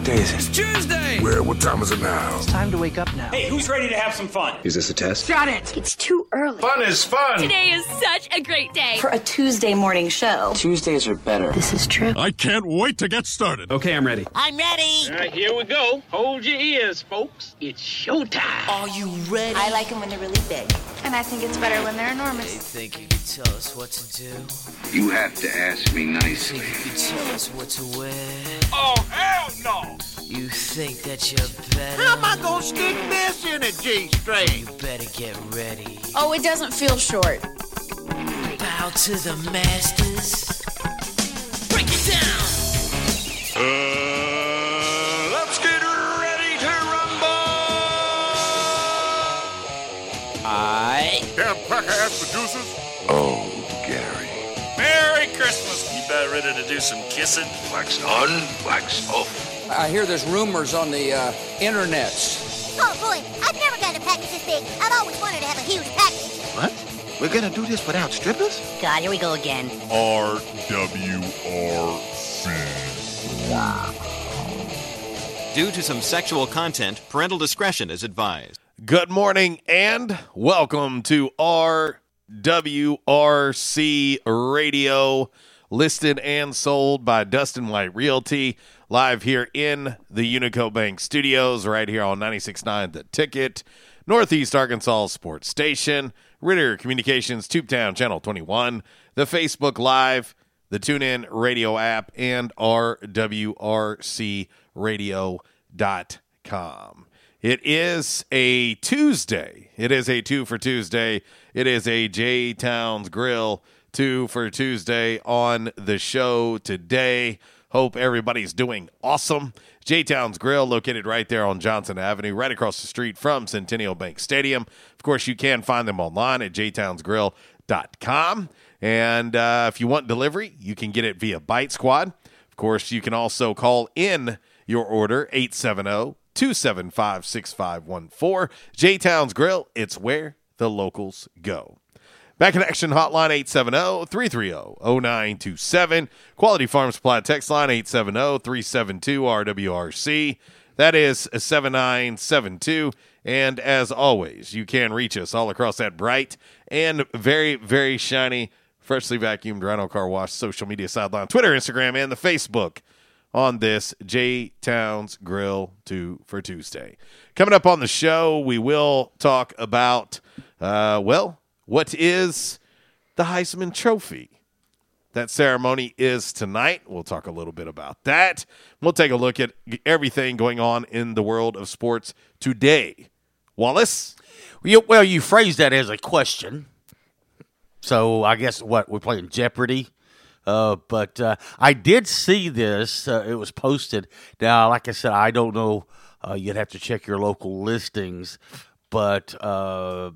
What day is it? It's Tuesday! Where? What time is it now? It's time to wake up now. Hey, who's ready to have some fun? Is this a test? Got it! It's too early. Fun is fun! Today is such a great day. For a Tuesday morning show. Tuesdays are better. This is true. I can't wait to get started. Okay, I'm ready. I'm ready. All right, here we go. Hold your ears, folks. It's showtime. Are you ready? I like them when they're really big. And I think it's better when they're They enormous. think you can tell us what to do. You have to ask me nicely. Think you can tell us what to wear. Oh, hell no! You think that you're better. How am I gonna stick this in a G string? You better get ready. Oh, it doesn't feel short. Bow to the masters. Break it down. Uh, let's get ready to rumble! I. Damn cracker ass producers. Oh, Gary. Merry Christmas. You about ready to do some kissing? Wax on, wax off. I hear there's rumors on the uh, internets. Oh boy, I've never gotten a package this big. I've always wanted to have a huge package. What? We're gonna do this without strippers? God, here we go again. RWRC. Due to some sexual content, parental discretion is advised. Good morning and welcome to RWRC Radio, listed and sold by Dustin White Realty, live here in the Unico Bank Studios, right here on 96.9 The Ticket, Northeast Arkansas Sports Station, Ritter Communications, Tubetown Channel 21, the Facebook Live, the TuneIn Radio app, and RWRCRadio.com. It is a Tuesday. It is a two for Tuesday. It is a J'Town's Grill two for Tuesday on the show today. Hope everybody's doing awesome. J'Town's Grill, located right there on Johnson Avenue, right across the street from Centennial Bank Stadium. Of course, you can find them online at jtownsgrill.com. And uh, if you want delivery, you can get it via Bite Squad. Of course, you can also call in your order 870 275 6514. J'Town's Grill, it's where the locals go. Back in action hotline 870 330 0927. Quality Farm Supply text line 870 372 RWRC. That is 7972. And as always, you can reach us all across that bright and very, very shiny, freshly vacuumed Rhino Car Wash social media sideline, Twitter, Instagram, and the Facebook on this J'Town's Grill 2 for Tuesday. Coming up on the show, we will talk about, uh, well, what is the Heisman Trophy? That ceremony is tonight. We'll talk a little bit about that. We'll take a look at everything going on in the world of sports today. Wallace? Well, you phrased that as a question. So I guess what we're playing Jeopardy. Uh, but uh, I did see this. Uh, it was posted. Now, like I said, I don't know. Uh, you'd have to check your local listings, but uh,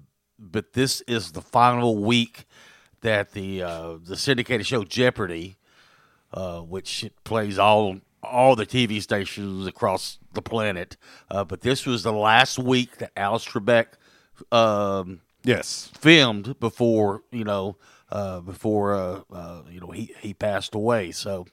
but this is the final week that the uh, the syndicated show Jeopardy, which plays all all the TV stations across the planet. but this was the last week that Alex Trebek. Um, yes, filmed before you know uh, before uh, uh, you know he he passed away. So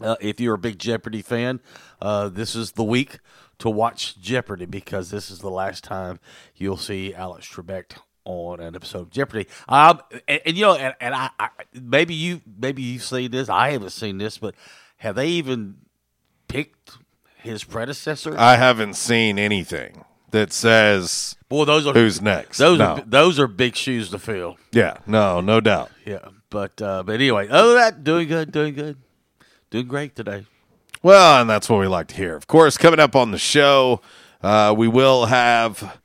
uh, if you're a big Jeopardy fan, uh, this is the week to watch Jeopardy because this is the last time you'll see Alex Trebek on an episode of Jeopardy. Um, and, and you know, and, and I, I maybe you maybe you've seen this. I haven't seen this, but have they even picked his predecessor? I haven't seen anything. that says Boy, those are who's next. Those no. are those are big shoes to fill. yeah, no, no doubt. Yeah, but uh, but anyway, other than that, doing good, doing good, doing great today. Well, and that's what we like to hear. Of course, coming up on the show, uh, we will have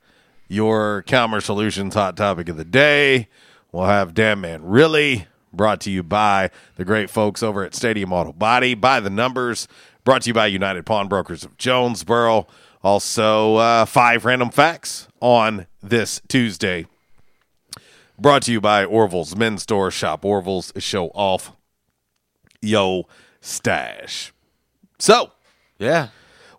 your Calmer Solutions hot topic of the day. We'll have Damn Man Really, brought to you by the great folks over at Stadium Auto Body, by the numbers, brought to you by United Pawnbrokers of Jonesboro. Also, uh, five random facts on this Tuesday. Brought to you by Orville's Men's Store. Shop Orville's, show off yo stash. So, Yeah,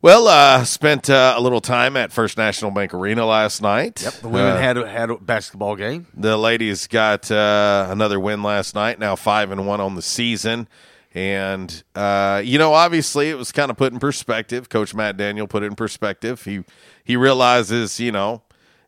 well, uh, spent uh, a little time at First National Bank Arena last night. yep. The women Uh, had a, had a basketball game. the ladies got uh, another win last night. Now five and one on the season, and uh, you know, obviously, it was kind of put in perspective. Coach Matt Daniel put it in perspective. He he realizes, you know,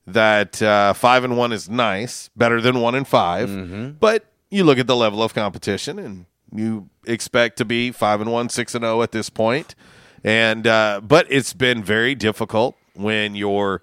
that uh, five and one is nice, better than one and 5 But you look at the level of competition, and you expect to be five and one, six and zero at this point. And uh, but it's been very difficult when your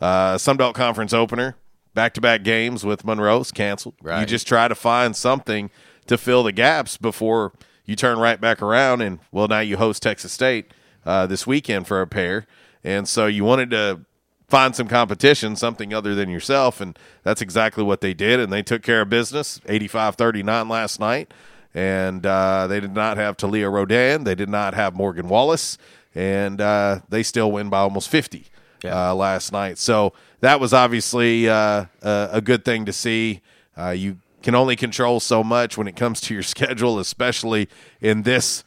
uh, Sunbelt Conference opener back to back games with Monroe's canceled. You just try to find something to fill the gaps before you turn right back around. And well, now you host Texas State uh, this weekend for a pair, and so you wanted to find some competition, something other than yourself, and that's exactly what they did. And they took care of business, 85-39 last night. And uh, they did not have Talia Rodan. They did not have Morgan Wallace. And uh, they still win by almost 50 Yeah. uh, last night. So that was obviously uh, a, a good thing to see. Uh, you can only control so much when it comes to your schedule, especially in this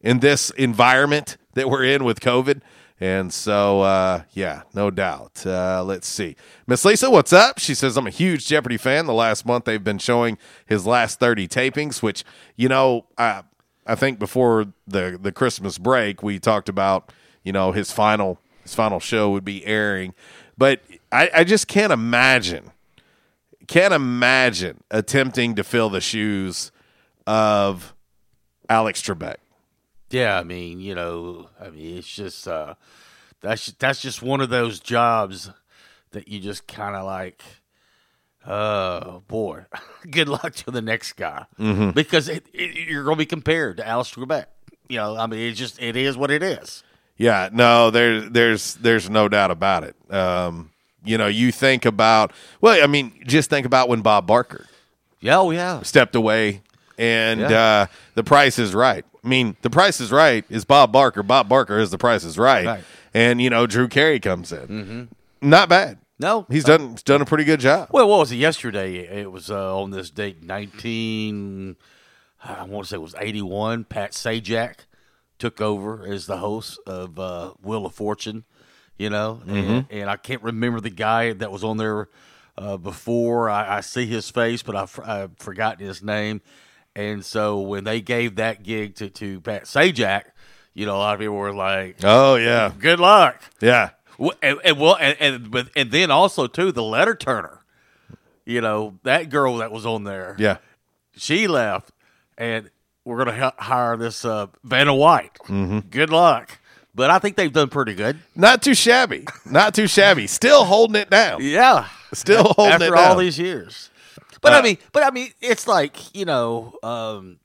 in this environment that we're in with COVID. And so, uh, yeah, no doubt. Uh, let's see. Miss Lisa, what's up? She says, I'm a huge Jeopardy fan. The last month they've been showing his last 30 tapings, which, you know, I, I think before the, the Christmas break, we talked about, you know, his final his final show would be airing. But I, I just can't imagine, can't imagine attempting to fill the shoes of Alex Trebek. Yeah, I mean, you know, I mean, it's just uh, that's that's just one of those jobs that you just kind of like, oh boy, good luck to the next guy Mhm. because it, it, you're going to be compared to Alex Trebek. You know, I mean, it's just it is what it is. Yeah, no, there's there's there's no doubt about it. Um, you know, you think about well, I mean, just think about when Bob Barker Yeah, oh yeah, stepped away and Yeah. uh, the price is right. I mean, the price is right is Bob Barker. Bob Barker is the price is right. Right. And you know, Drew Carey comes in. Not bad. No, He's done he's done a pretty good job. Well, what was it yesterday? It was uh, on this date, nineteen. I want to say it was eighty-one. Pat Sajak took over as the host of uh, Wheel of Fortune. You know, and, and I can't remember the guy that was on there uh, before. I, I see his face, but I've, I've forgotten his name. And so when they gave that gig to, to Pat Sajak, you know, a lot of people were like, Oh yeah. "Good luck." Yeah. And, and well, and, and but and then also too the letter turner. You know that girl that was on there. Yeah. she left, and we're gonna h- hire this uh, Vanna White. Mm-hmm. Good luck, but I think they've done pretty good. Not too shabby. Not too shabby. Still holding it down. Yeah, Still holding after it down. After all these years. But Uh, I mean, but I mean, it's like you know, um,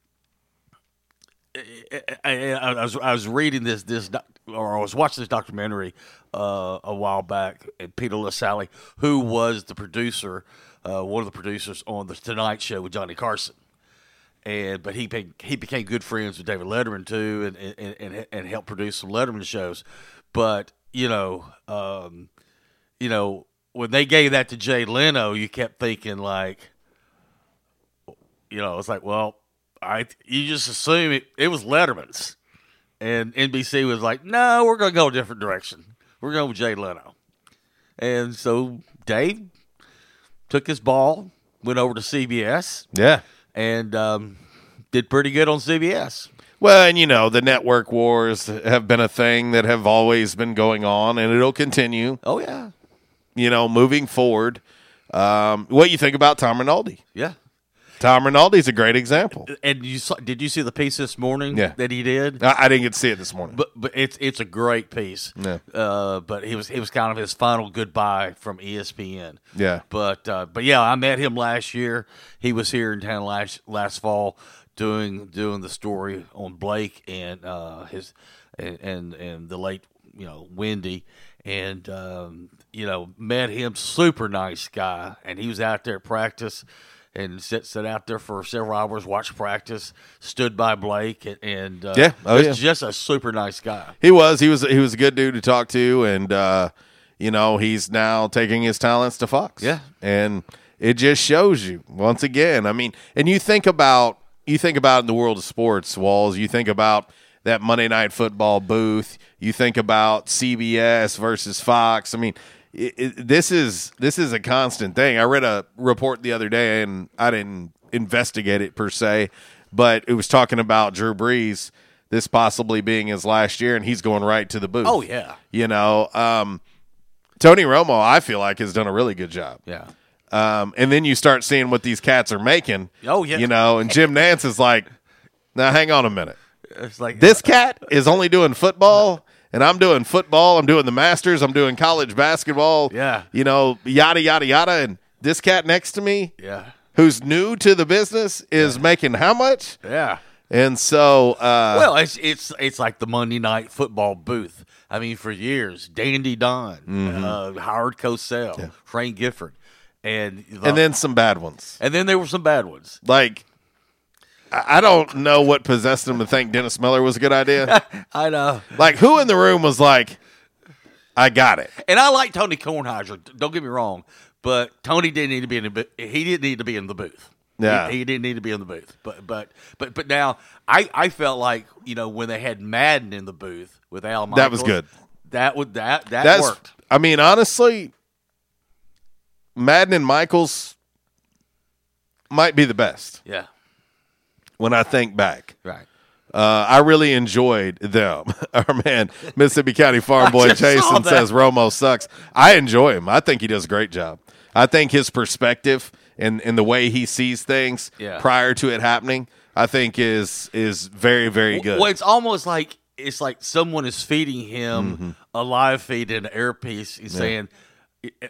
I, I, I was I was reading this this or I was watching this documentary uh, a while back, and Peter Lassally, who was the producer, uh, one of the producers on the Tonight Show with Johnny Carson, and but he be, he became good friends with David Letterman too, and and, and and helped produce some Letterman shows. But you know, um, you know, when they gave that to Jay Leno, you kept thinking like, you know, it's like, well, I you just assume it, it was Letterman's, and NBC was like, no, we're gonna go a different direction. We're going with Jay Leno, and so Dave took his ball, went over to CBS, Yeah. and um, did pretty good on CBS. Well, and you know, the network wars have been a thing that have always been going on and it'll continue. Oh yeah, You know, moving forward. Um, what you think about Tom Rinaldi? yeah. Tom Rinaldi's a great example. And you saw, did you see the piece this morning Yeah. that he did? I, I didn't get to see it this morning. But but it's it's a great piece. Yeah. Uh, but it was it was kind of his final goodbye from ESPN. Yeah. But uh, but yeah, I met him last year. He was here in town last last fall doing doing the story on Blake and uh, his and, and and the late you know Wendy and um, you know met him super nice guy and he was out there at practice and sit sit out there for several hours watch practice stood by Blake and, and uh, Yeah. Oh, was yeah. just a super nice guy. He was. He was. He was a good dude to talk to, and uh, you know he's now taking his talents to Fox. Yeah. and it just shows you once again. I mean, and you think about you think about in the world of sports, Walls. You think about that Monday Night Football booth. You think about CBS versus Fox. I mean. It, it, this is this is a constant thing. I read a report the other day, and I didn't investigate it per se, but it was talking about Drew Brees this possibly being his last year, and he's going right to the booth. Oh, yeah. you know, um, Tony Romo, I feel like has done a really good job. Yeah. Um, and then you start seeing what these cats are making. Oh, yeah. you know, and Jim Nantz is like, now hang on a minute. It's like This cat is only doing football, and I'm doing football. I'm doing the Masters. I'm doing college basketball. Yeah. you know, yada yada yada. And this cat next to me, Yeah. who's new to the business, is making how much? Yeah. And so, uh, Well, it's it's it's like the Monday night football booth. I mean, for years, Dandy Don, Mm-hmm. uh, Howard Cosell, Frank Gifford, and the- and then some bad ones. and then there were some bad ones. Like, I don't know what possessed him to think Dennis Miller was a good idea. I know, like, who in the room was like, I got it? and I like Tony Kornheiser. Don't get me wrong, but Tony didn't need to be in the booth. He didn't need to be in the booth. Yeah. he, he didn't need to be in the booth. But but but but now I I felt like you know when they had Madden in the booth with Al Michaels, That was good. That would that that That's, worked. I mean, honestly, Madden and Michaels might be the best Yeah, when I think back. right. Uh, I really enjoyed them. Our man, Mississippi County Farm Boy Jason says Romo sucks. I enjoy him. I think he does a great job. I think his perspective and, and the way he sees things Yeah. prior to it happening, I think is is very very good. Well, it's almost like it's like someone is feeding him Mm-hmm. a live feed in an earpiece. He's saying,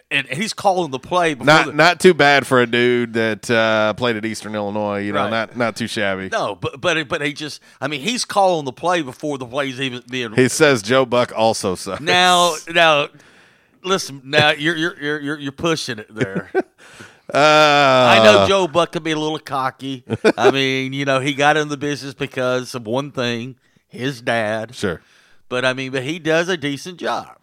and he's calling the play before not the, not too bad for a dude that uh, played at Eastern Illinois. You know, Right. not not too shabby. no, but but but he just, I mean, he's calling the play before the play's even being. He says Joe Buck also sucks. now now, listen, now you're you're you're you're, you're pushing it there. uh, I know Joe Buck can be a little cocky. I mean, you know, he got in the business because of one thing, his dad. Sure. But I mean, but he does a decent job.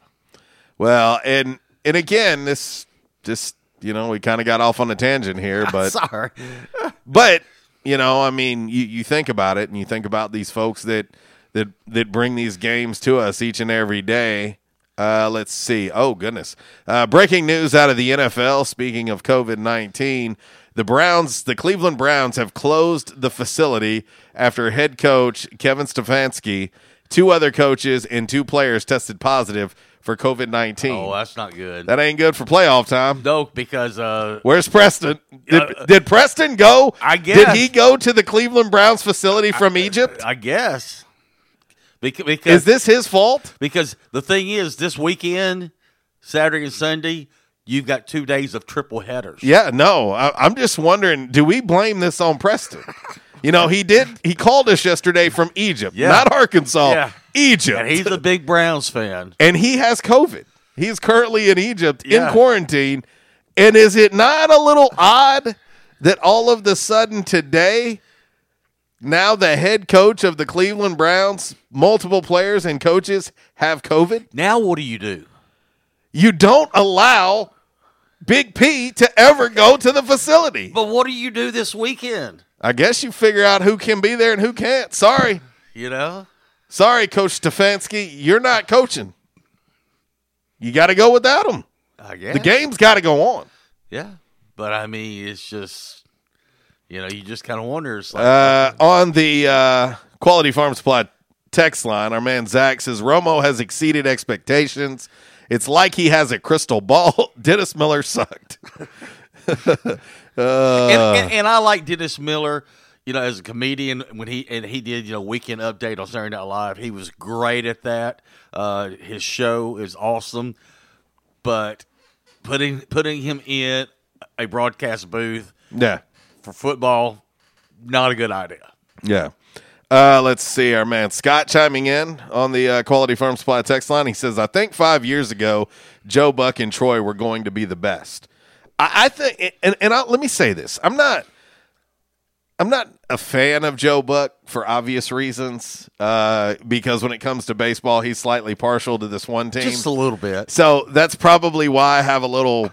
Well, and and again, this just you know we kind of got off on a tangent here, but Sorry. but you know, I mean, you, you think about it, and you think about these folks that that that bring these games to us each and every day. Uh, let's see. Oh goodness! Uh, breaking news out of the NFL. Speaking of COVID nineteen, the Browns, the Cleveland Browns, have closed the facility after head coach Kevin Stefanski, two other coaches, and two players tested positive for COVID nineteen. Oh, that's not good. that ain't good for playoff time. No, because uh, Where's Preston? Did, Uh, did Preston go? I guess. Did he go to the Cleveland Browns facility from Egypt? I guess because, because Is this his fault? because the thing is, this weekend, Saturday and Sunday, you've got two days of triple headers. Yeah, no. I, I'm just wondering. Do we blame this on Preston? You know, he did. He called us yesterday from Egypt, Yeah. not Arkansas. Yeah. Egypt, and he's a big Browns fan. and he has COVID. He's currently in Egypt Yeah. in quarantine. And is it not a little odd that all of the sudden today, now the head coach of the Cleveland Browns, multiple players and coaches have COVID? Now, what do you do? You don't allow Big P to ever go to the facility. But what do you do this weekend? I guess you figure out who can be there and who can't. Sorry. You know, Sorry, Coach Stefanski. You're not coaching. You got to go without him. I guess The game's got to go on. Yeah, but I mean, it's just you know, you just kind of wonder. Like, Uh, on the uh, Quality Farm Supply text line, our man Zach says Romo has exceeded expectations. It's like he has a crystal ball. Dennis Miller sucked. Uh, and, and, and I like Dennis Miller, you know, as a comedian when he and he did you know Weekend Update on Saturday Night Live. He was great at that. Uh, his show is awesome, but putting putting him in a broadcast booth, yeah, for football, not a good idea. Yeah. Uh, let's see, our man Scott chiming in on the uh, Quality Farm Supply text line. He says, "I think five years ago, Joe Buck and Troy were going to be the best." I, I think, and and I, let me say this: I'm not, I'm not a fan of Joe Buck for obvious reasons. Uh, because when it comes to baseball, he's slightly partial to this one team, Just a little bit. So that's probably why I have a little,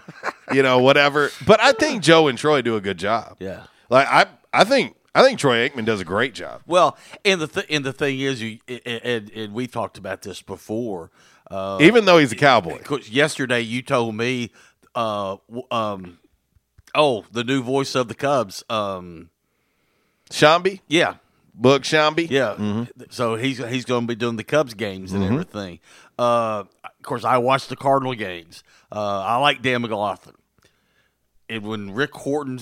you know, whatever. But I think Joe and Troy do a good job. Yeah. Like I, I think, I think Troy Aikman does a great job. Well, and the th- and the thing is, you and, and we talked about this before. Uh, Even though he's a cowboy. Yesterday you told me, uh, um, oh, the new voice of the Cubs, um, Sciambi, yeah, Boog Sciambi. yeah. So he's he's going to be doing the Cubs games and Mhm. everything. Uh, of course, I watch the Cardinal games. Uh, I like Dan McLaughlin, and when Rick Horton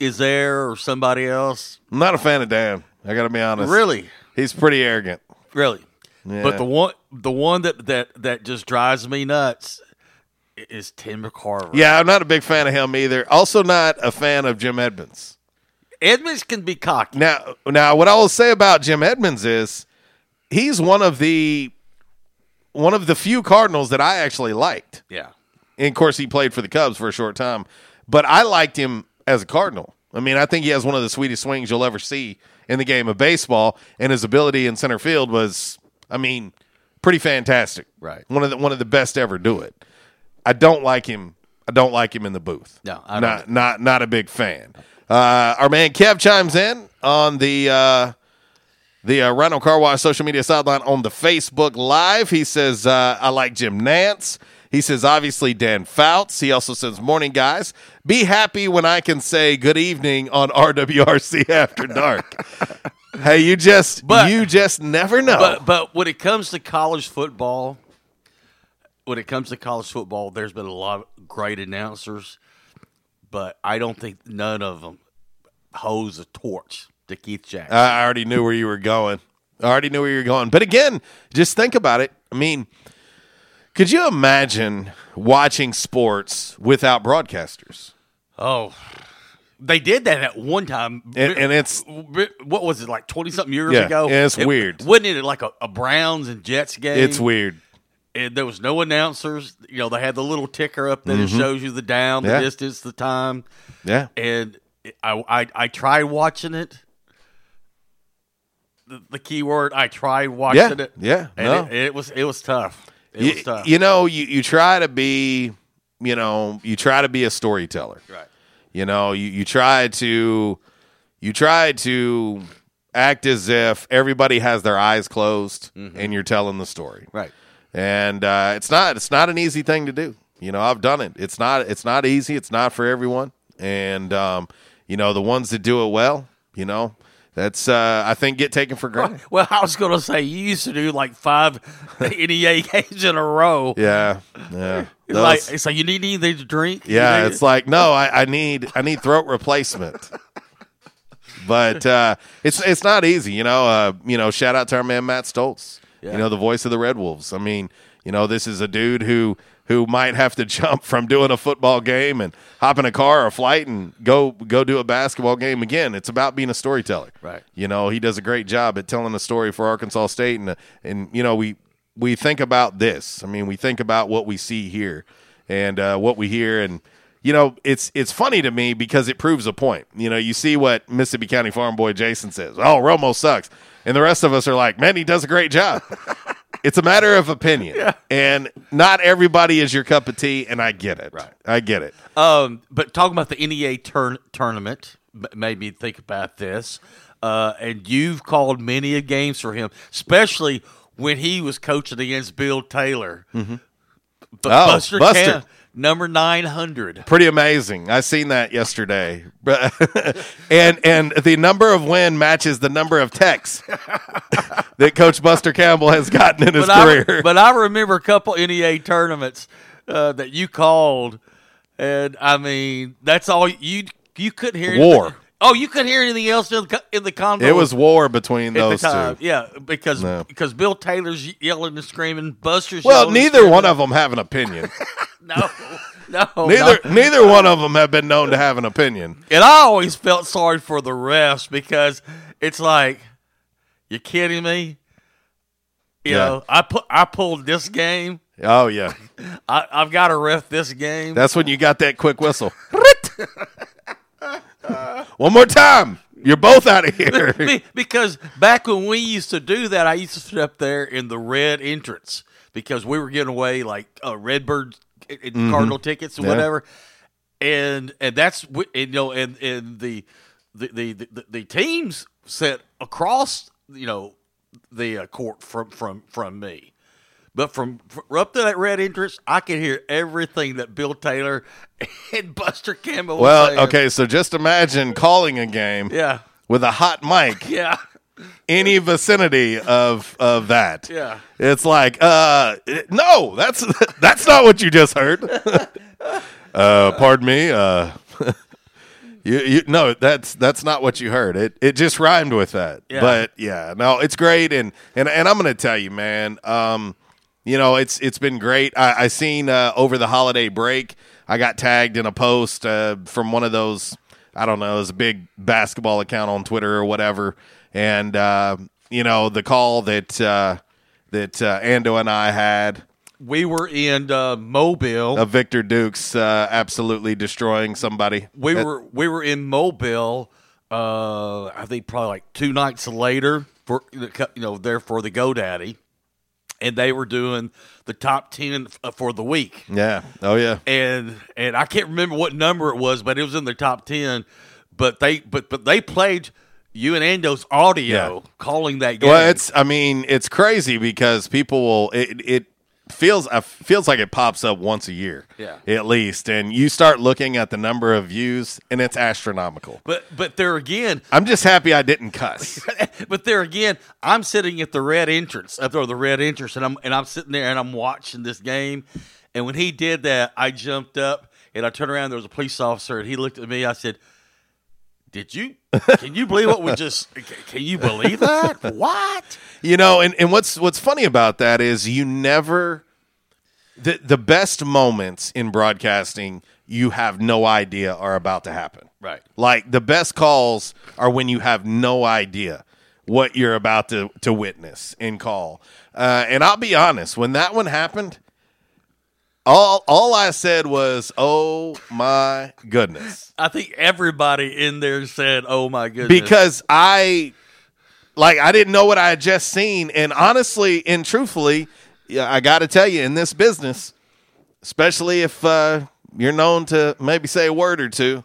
is there or somebody else, I'm not a fan of Dan. I got to be honest. Really? he's pretty arrogant. Really? Yeah. But the one the one that that that just drives me nuts is Tim McCarver. Yeah, I'm not a big fan of him either. Also, not a fan of Jim Edmonds. Edmonds can be cocky. Now, now, what I will say about Jim Edmonds is he's one of the one of the few Cardinals that I actually liked. Yeah. And of course, he played for the Cubs for a short time, but I liked him as a Cardinal. I mean, I think he has one of the sweetest swings you'll ever see in the game of baseball, and his ability in center field was, I mean, pretty fantastic. Right. One of the one of the best ever do it. I don't like him. I don't like him in the booth. No, I don't not not not a big fan. Uh, our man Kev chimes in on the uh, the uh, Rhino Car Wash social media sideline on the Facebook Live. He says, uh, I like Jim Nantz. He says, obviously, Dan Fouts. He also says, Morning, guys. Be happy when I can say good evening on RWRC After Dark. hey, you just But- you just never know. But but when it comes to college football, when it comes to college football, there's been a lot of great announcers, but I don't think none of them hose a torch to Keith Jackson. I already knew where you were going. I already knew where you were going. But again, just think about it. I mean, could you imagine watching sports without broadcasters? oh, they did that at one time, And, and it's what was it like twenty something years Yeah, ago? it's It- weird. wasn't it like a, a Browns and Jets game? it's weird. And there was no announcers. You know, they had the little ticker up that it Mhm. shows you the down, the Yeah. distance, the time. Yeah. And I, I, I tried watching it. The, the key word, I tried watching Yeah, it. yeah, and no. it, it was it was tough. It you, was tough. you know, you, you try to be, you know, you try to be a storyteller. Right. You know, you, you try to you try to act as if everybody has their eyes closed and you're telling the story. Right. And uh, it's not it's not an easy thing to do. You know, I've done it. It's not it's not easy. It's not for everyone. And um, you know, the ones that do it well, you know, that's uh, I think get taken for granted. well, I was going to say you used to do like five NEA games in a row. Yeah, yeah. It's like it's like you need anything to drink. Yeah, it's like no, I, I need I need throat replacement. but uh, it's it's not easy, you know. Uh, you know, shout out to our man Matt Stoltz. Yeah. You know, the voice of the Red Wolves. I mean, you know, this is a dude who who might have to jump from doing a football game and hop in a car or a flight and go go do a basketball game again. It's about being a storyteller. Right. You know, he does a great job at telling a story for Arkansas State and and you know, we we think about this. I mean, we think about what we see here and uh, what we hear and you know, it's it's funny to me because it proves a point. You know, you see what Mississippi County Farm Boy Jason says. Oh, Romo sucks. And the rest of us are like, man, he does a great job. it's a matter of opinion. And not everybody is your cup of tea, and I get it. Right. I get it. Um, but talking about the NEA turn- tournament m- made me think about this. Uh, and you've called many a games for him, especially when he was coaching against Bill Taylor. Mhm. But Oh, Buster, Buster. Cam- number nine hundred. Pretty amazing. I seen that yesterday. and and the number of win matches the number of texts that Coach Buster Campbell has gotten in his but career. I, but I remember a couple NEA tournaments uh, that you called, and I mean that's all you you couldn't hear. War. anything- Oh, you couldn't hear anything else in the in the convo. It was war between those two. Yeah, because No. because Bill Taylor's yelling and screaming, Buster's Well, neither one of them have an opinion. no, no, neither no. neither one of them have been known to have an opinion. And I always felt sorry for the refs because it's like, you kidding me? You Yeah. know, I put I pulled this game. Oh yeah, I, I've got to ref this game. that's when you got that quick whistle. One more time, you're both out of here. Because back when we used to do that, I used to sit up there in the red entrance because we were giving away like uh, Redbird and Mhm. Cardinal tickets or Yeah. whatever, and and that's and, you know and and the the the the, the teams sat across you know the uh, court from from from me. But from, from up to that red entrance, I could hear everything that Bill Taylor and Buster Campbell. Well, saying. okay, so just imagine calling a game Yeah. with a hot mic Yeah. Any vicinity of of that. Yeah. It's like, uh no, that's that's not what you just heard. uh pardon me, uh You, you no, that's that's not what you heard. It it just rhymed with that. Yeah. But yeah, no, it's great, and and and I'm gonna tell you, man. Um, you know, it's it's been great. I, I seen uh, over the holiday break, I got tagged in a post uh, from one of those. I don't know, it was a big basketball account on Twitter or whatever, and uh, you know the call that uh, that uh, Ando and I had We were in uh, Mobile. of Victor Dukes uh, absolutely destroying somebody. we That- were we were in Mobile. Uh, I think probably like two nights later for you know there for the GoDaddy, and they were doing the top ten f- for the week. yeah. Oh yeah. and and I can't remember what number it was, but it was in the top ten. But they but but they played you and Ando's audio Yeah. calling that game. Well, it's I mean it's crazy because people will it it feels uh, feels like it pops up once a year, Yeah. at least, and you start looking at the number of views and it's astronomical. but but there again, I'm just happy I didn't cuss. but there again, I'm sitting at the red entrance, up there, the red entrance, and I'm and I'm sitting there and I'm watching this game. And when he did that, I jumped up and I turned around. There was a police officer, and he looked at me. I said, "Did you? Can you believe what we just? Can you believe that? What? You know, and, and what's what's funny about that is you never the the best moments in broadcasting you have no idea are about to happen. Right. Like the best calls are when you have no idea what you're about to to witness in call. Uh, and I'll be honest, when that one happened, all all I said was, "Oh my goodness." I think everybody in there said, "Oh my goodness!" because I like I didn't know what I had just seen, and honestly and truthfully, yeah, I got to tell you, in this business, especially if uh, you're known to maybe say a word or two,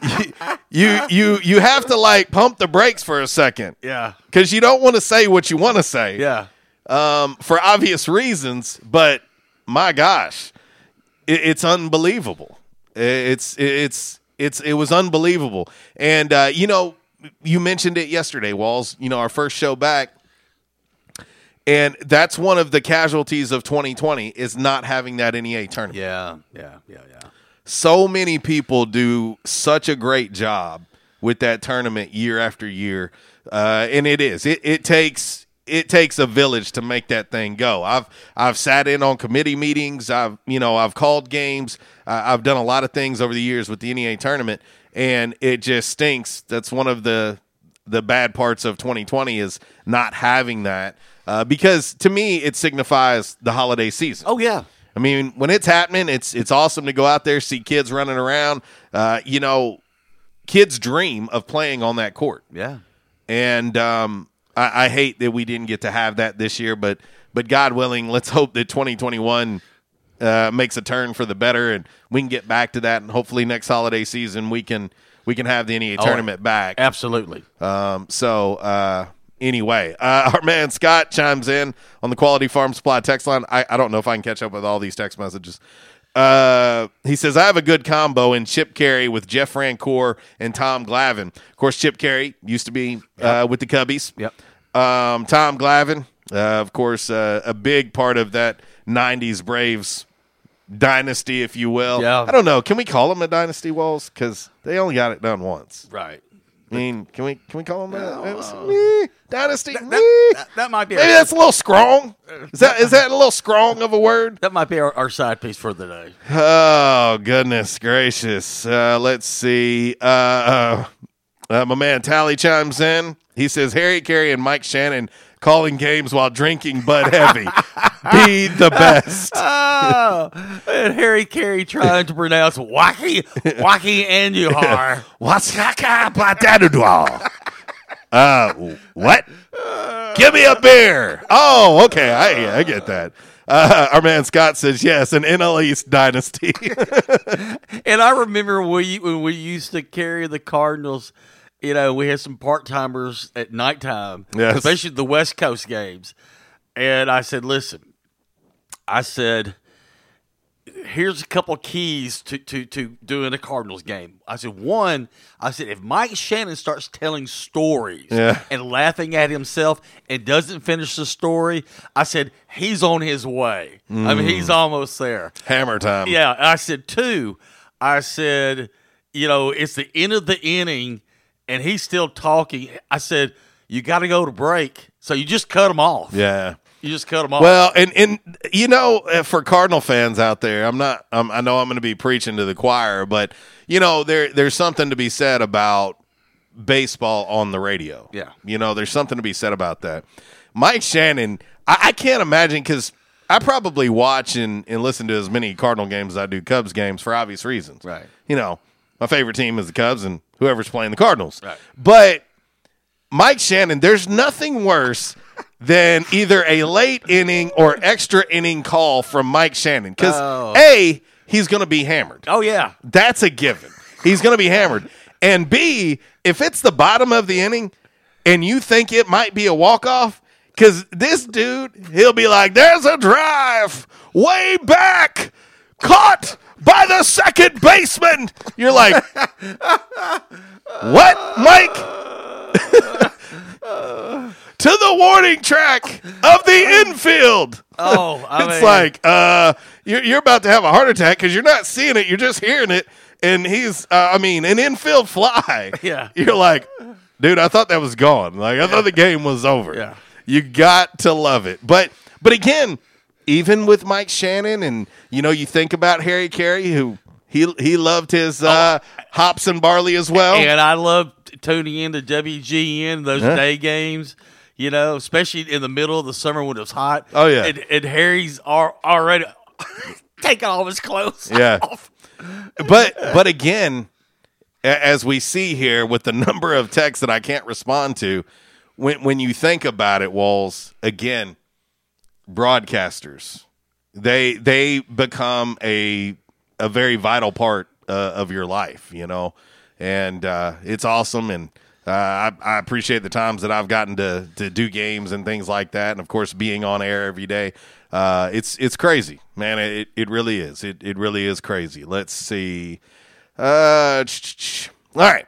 you you you have to like pump the brakes for a second yeah, because you don't want to say what you want to say, yeah, um, for obvious reasons. But my gosh, it, it's unbelievable. It's it's it's it was unbelievable. And uh, you know, you mentioned it yesterday, Walls. You know, our first show back. And that's one of the casualties of 2020 is not having that NEA tournament. yeah, yeah, yeah, yeah. So many people do such a great job with that tournament year after year, uh, and it is. It, it takes it takes a village to make that thing go. I've I've sat in on committee meetings. I've you know I've called games. I've done a lot of things over the years with the NEA tournament, and it just stinks. That's one of the the bad parts of 2020 is not having that uh, because to me it signifies the holiday season. Oh yeah, I mean, when it's happening, it's it's awesome to go out there see kids running around. Uh, you know, kids dream of playing on that court, yeah. and um, I, I hate that we didn't get to have that this year. But but God willing, let's hope that 2021 uh, makes a turn for the better, and we can get back to that. And hopefully, next holiday season we can we can have the NEA Oh, tournament back. Absolutely. Um, so uh, anyway, uh, our man Scott chimes in on the Quality Farm Supply text line. I, I don't know if I can catch up with all these text messages. Uh, he says I have a good combo in Chip Caray with Jeff Francoeur and Tom Glavine. Of course, Chip Caray used to be uh, with the Cubbies. Yep. Um, Tom Glavine, uh, of course, uh, a big part of that '90s Braves dynasty, if you will. Yeah. I don't know. Can we call them a dynasty, Walls? Because they only got it done once. Right. I mean, can we can we call them that? Meh. dynasty? Meh. That, that might be Maybe that's a little strong. Is that is that a little strong of a word? that might be our, our side piece for the day. Oh goodness gracious! Uh, let's see. Uh, uh, uh, my man Tally chimes in. He says Harry Caray and Mike Shannon calling games while drinking Bud Heavy. Be the best. Oh, and Harry Caray trying to pronounce wacky, wacky and you are. What's Uh, what? Give me a beer. Oh, okay. I I get that. Uh, our man Scott says yes, an NL East dynasty. And I remember we when we used to carry the Cardinals. You know, we had some part timers at nighttime, Yes. especially the West Coast games. And I said, "Listen," I said, "Here's a couple keys to to to doing a Cardinals game." I said, "One, I said if Mike Shannon starts telling stories Yeah. and laughing at himself and doesn't finish the story, I said he's on his way. I mean, he's mm. almost there." Hammer time. Yeah, I said two. I said, you know, it's the end of the inning, and he's still talking. I said, you got to go to break, so you just cut him off. Yeah. You just cut him off. Well, and and you know, uh, for Cardinal fans out there, I'm not. I'm, I know I'm going to be preaching to the choir, but you know, there there's something to be said about baseball on the radio. Yeah. you know, there's something to be said about that. Mike Shannon, I, I can't imagine because I probably watch and, and listen to as many Cardinal games as I do Cubs games for obvious reasons. Right. You know, my favorite team is the Cubs, and whoever's playing the Cardinals. Right. But Mike Shannon, there's nothing worse than either a late inning or extra inning call from Mike Shannon. Because, Oh. A, he's going to be hammered. oh yeah, That's a given. He's going to be hammered. And B, if it's the bottom of the inning and you think it might be a walk off, because this dude, he'll be like, there's a drive way back, caught by the second baseman. You're like, what, Mike? to the warning track of the infield. Oh, I it's mean- like uh, you're you're about to have a heart attack because you're not seeing it, you're just hearing it, and he's uh, I mean an infield fly. Yeah. you're like, dude, I thought that was gone. Like I thought the game was over. Yeah. you got to love it. But but again, even with Mike Shannon, and you know, you think about Harry Caray, who he he loved his uh, hops and barley as well. and I love tuning into WGN those Huh? day games. You know, especially in the middle of the summer when it was hot. Oh, yeah. and, and Harry's are already taking all his clothes. Yeah. off. but but again, as we see here with the number of texts that I can't respond to, when when you think about it, Walls again, broadcasters they they become a a very vital part uh, of your life, you know, and uh, it's awesome and. Uh, I, I appreciate the times that I've gotten to, to do games and things like that, and of course being on air every day. Uh, it's it's crazy, man. It it really is. It it really is crazy. Let's see. Uh, all right.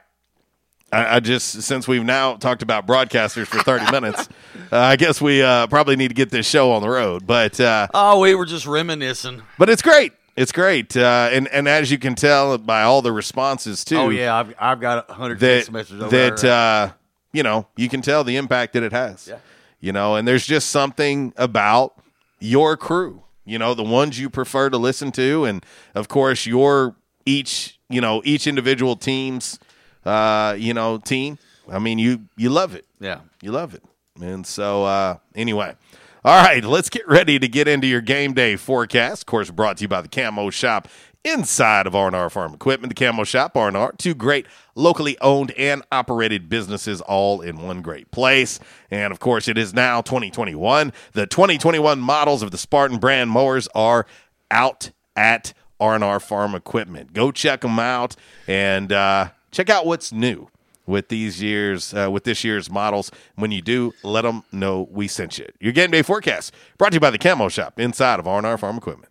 I, I just since we've now talked about broadcasters for thirty minutes, uh, I guess we uh, probably need to get this show on the road. But uh, Oh, we were just reminiscing. but it's great. It's great, uh, and and as you can tell by all the responses too. Oh yeah, I've I've got a hundred text messages over that there. uh, you know you can tell the impact that it has. Yeah. You know, and there's just something about your crew. You know, the ones you prefer to listen to, and of course your each you know each individual team's uh, you know team. I mean, you you love it. yeah. You love it. And so, uh, anyway. All right, let's get ready to get into your game day forecast. Of course, brought to you by the Camo Shop inside of R&R Farm Equipment. The Camo Shop, R&R, two great locally owned and operated businesses all in one great place. And, of course, it is now 2021. The 2021 models of the Spartan brand mowers are out at R&R Farm Equipment. Go check them out and uh, check out what's new with these years uh, with this year's models. When you do, let them know we sent you. Your game day forecast brought to you by the Camo Shop inside of R&R Farm Equipment.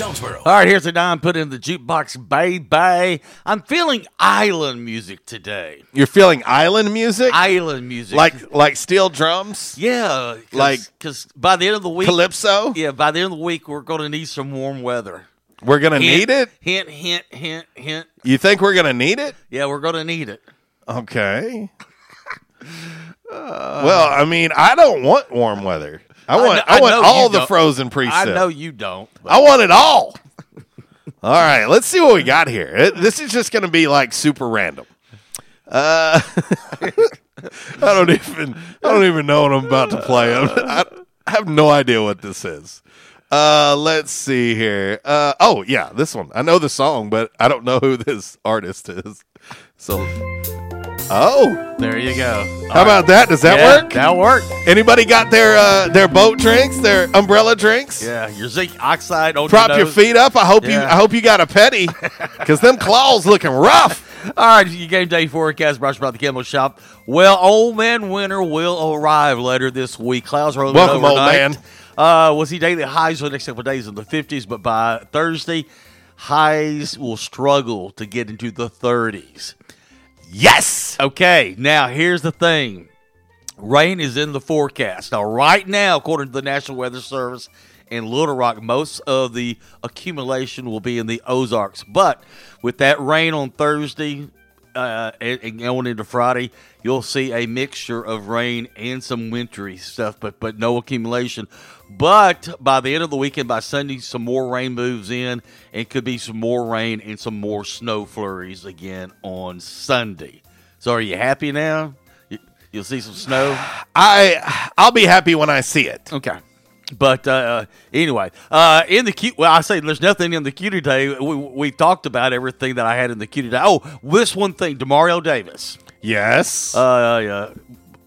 Jonesboro. All right, here's a dime put in the jukebox, baby. I'm feeling island music today. You're feeling island music, Island music, like like steel drums, yeah, cause, like because by the end of the week, calypso. yeah, by the end of the week, we're going to need some warm weather. We're gonna need it. Hint, hint, hint, hint. You think we're gonna need it? Yeah, we're going to need it. Okay. well, I mean, I don't want warm weather. I want kn- I, want all the don't. frozen precip. I know you don't. but- I want it all. all right, let's see what we got here. It- This is just going to be like super random. Uh, I don't even I don't even know what I'm about to play. I, I have no idea what this is. Uh, let's see here. Uh, oh yeah, this one. I know the song, but I don't know who this artist is. So, oh, there you go. how about that? Does that Yeah, work? That'll work. Anybody got their uh, their boat drinks, their umbrella drinks? Yeah, your zinc oxide Prop your, your feet up. I hope you. I hope you got a petty, because them claws looking rough. All right, your game day forecast brought you by the Kimball Shop. Well, old man winter will arrive later this week. Clouds rolling Welcome, old man. Uh, we'll see daily highs for the next couple of days in the 50s, but by Thursday, highs will struggle to get into the 30s. Yes. Okay, now here's the thing. Rain is in the forecast. Now, right now, according to the National Weather Service in Little Rock, most of the accumulation will be in the Ozarks. But with that rain on Thursday uh, and, going into Friday, you'll see a mixture of rain and some wintry stuff, but but no accumulation. But by the end of the weekend, by Sunday, some more rain moves in, and could be some more rain and some more snow flurries again on Sunday. So, are you happy now? You- You'll see some snow. I I'll be happy when I see it. Okay. But uh, anyway, uh, in the queue, well, I say there's nothing in the queue today. We, we talked about everything that I had in the queue today. Oh, this one thing, Demario Davis Yes. uh, uh,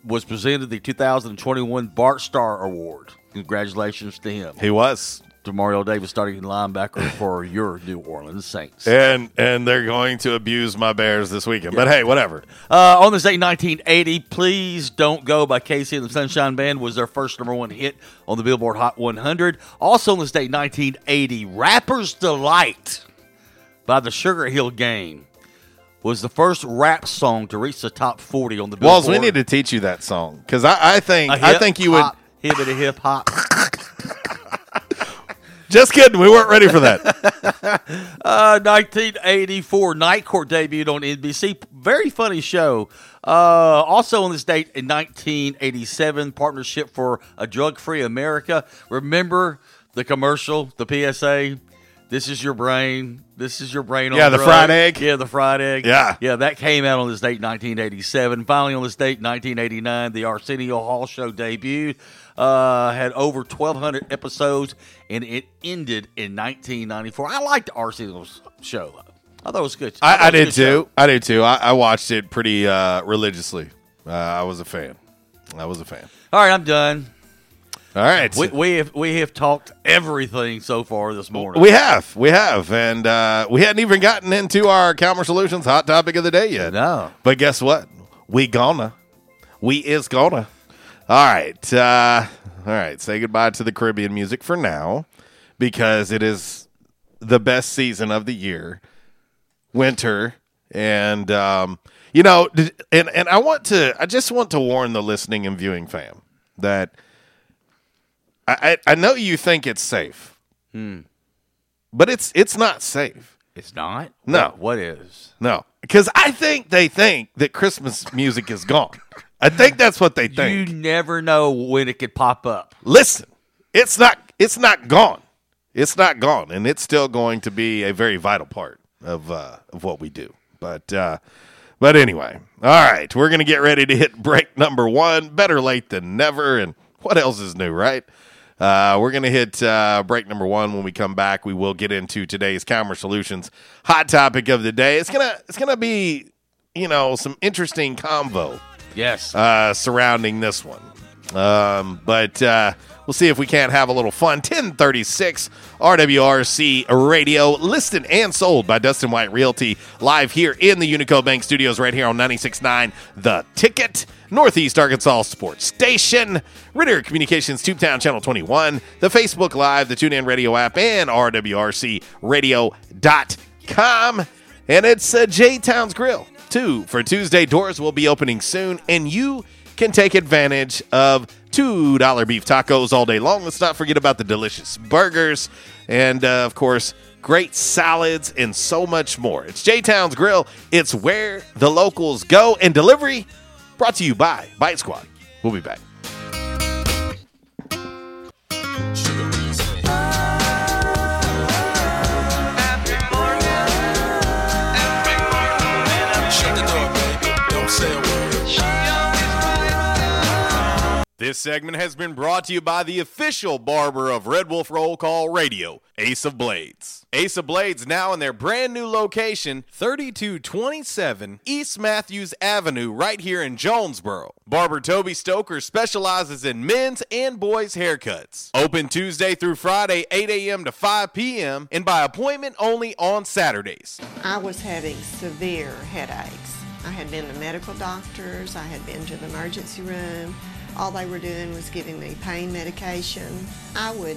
was presented the 2021 Bart Starr Award. Congratulations to him. he was. Demario Davis, starting linebacker for your New Orleans Saints. And and they're going to abuse my Bears this weekend. But hey, whatever. Uh, on this date, 1980, Please Don't Go by KC and the Sunshine Band was their first number one hit on the Billboard Hot 100. Also on this date, 1980, Rapper's Delight by the Sugarhill Gang was the first rap song to reach the top 40 on the Billboard. Walls, we need to teach you that song because I, I think I think you would. Hibbity hip hop. Just kidding. We weren't ready for that. Uh, 1984, Night Court debuted on NBC. Very funny show. Uh, also on this date in 1987, Partnership for a Drug Free America. Remember the commercial, the PSA? This is your brain. This is your brain. on Yeah, the fried egg. Yeah, the fried egg. Yeah. yeah. That came out on this date, 1987. Finally, on this date, 1989, the Arsenio Hall show debuted. Uh, had over 1,200 episodes, and it ended in 1994. I liked the Arsenio's show. I thought it was good. I, I a did good too. I did too. I, I watched it pretty uh, religiously. Uh, I was a fan. I was a fan. All right, I'm done. All right. We, we have we have talked everything so far this morning. We have, we have, and uh, we hadn't even gotten into our Calmer Solutions hot topic of the day yet. No. but guess what? We gonna, we is gonna. All right, uh, all right. Say goodbye to the Caribbean music for now, because it is the best season of the year, winter, and um, you know, and and I want to, I just want to warn the listening and viewing fam that I I, I know you think it's safe Hmm. but it's it's not safe. It's not. No. What- what is? No, because I think they think that Christmas music is gone. I think that's what they think. You never know when it could pop up. Listen, it's not it's not gone. It's not gone, and it's still going to be a very vital part of uh, of what we do. But uh, but anyway, all right, we're gonna get ready to hit break number one. Better late than never. And what else is new, right? Uh, we're going to hit uh, break number one. When we come back, we will get into today's Calmer Solutions hot topic of the day. It's gonna it's gonna be you know some interesting convo. Yes. Uh, surrounding this one, um, but uh, we'll see if we can't have a little fun. Ten thirty six RWRC Radio, listed and sold by Dustin White Realty, live here in the Unico Bank Studios, right here on 96.9 The Ticket. Northeast Arkansas Sports Station, Ritter Communications Tubetown Channel 21, the Facebook Live, the TuneIn Radio app, and RWRCRadio.com. And it's uh, J'Town's Grill, too, for Tuesday. Doors will be opening soon, and you can take advantage of $2 beef tacos all day long. Let's not forget about the delicious burgers and, uh, of course, great salads and so much more. It's J'Town's Grill. It's where the locals go, and delivery brought to you by Bite Squad. We'll be back. This segment has been brought to you by the official barber of Red Wolf Roll Call Radio, Ace of Blades. Ace of Blades now in their brand new location, 3227 East Matthews Avenue, right here in Jonesboro. Barber Toby Stoker specializes in men's and boys' haircuts. Open Tuesday through Friday, 8 a.m. to 5 p.m., and by appointment only on Saturdays. I was having severe headaches. I had been to medical doctors, I had been to the emergency room. All they were doing was giving me pain medication. I would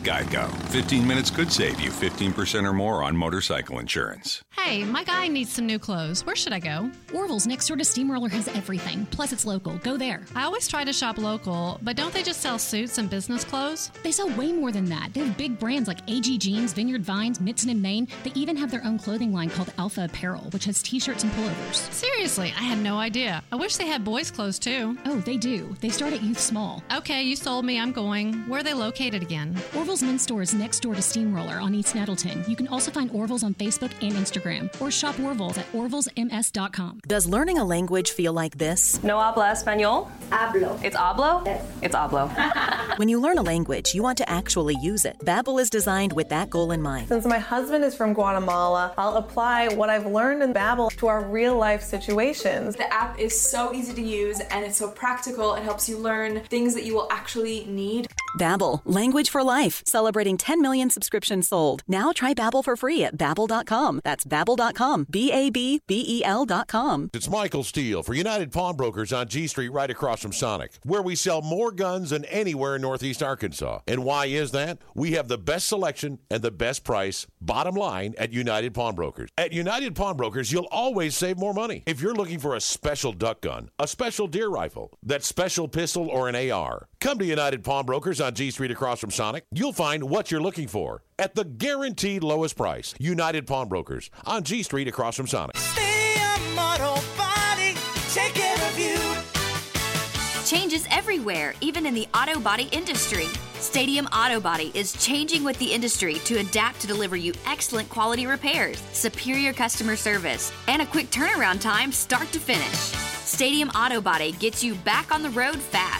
Geico. 15 minutes could save you 15% or more on motorcycle insurance. Hey, my guy needs some new clothes. Where should I go? Orville's next door to Steamroller has everything. Plus, it's local. Go there. I always try to shop local, but don't they just sell suits and business clothes? They sell way more than that. They have big brands like AG Jeans, Vineyard Vines, Mizzen and Main. They even have their own clothing line called Alpha Apparel, which has t-shirts and pullovers. Seriously, I had no idea. I wish they had boys' clothes too. Oh, they do. They start at youth small. Okay, you sold me. I'm going. Where are they located again? Orville's men's store is next door to Steamroller on East Nettleton. You can also find Orville's on Facebook and Instagram, or shop Orville's at orvillesms.com. Does learning a language feel like this? No habla español? Hablo. It's hablo? Yes. It's hablo. when you learn a language, you want to actually use it. Babbel is designed with that goal in mind. Since my husband is from Guatemala, I'll apply what I've learned in Babbel to our real life situations. The app is so easy to use and it's so practical. It helps you learn things that you will actually need. Babbel, language for life, celebrating 10 million subscriptions sold. Now try Babbel for free at babbel.com. That's babbel.com. B A B B E L.com. It's Michael Steele for United Pawnbrokers on G Street right across from Sonic, where we sell more guns than anywhere in Northeast Arkansas. And why is that? We have the best selection and the best price, bottom line, at United Pawnbrokers. At United Pawnbrokers, you'll always save more money. If you're looking for a special duck gun, a special deer rifle, that special pistol, or an AR, come to United Pawnbrokers on G Street across from Sonic. You'll find what you're looking for at the guaranteed lowest price. United Pawnbrokers on G Street across from Sonic. Body, take care of you. Changes everywhere, even in the auto body industry. Stadium Auto Body is changing with the industry to adapt to deliver you excellent quality repairs, superior customer service, and a quick turnaround time start to finish. Stadium Auto Body gets you back on the road fast.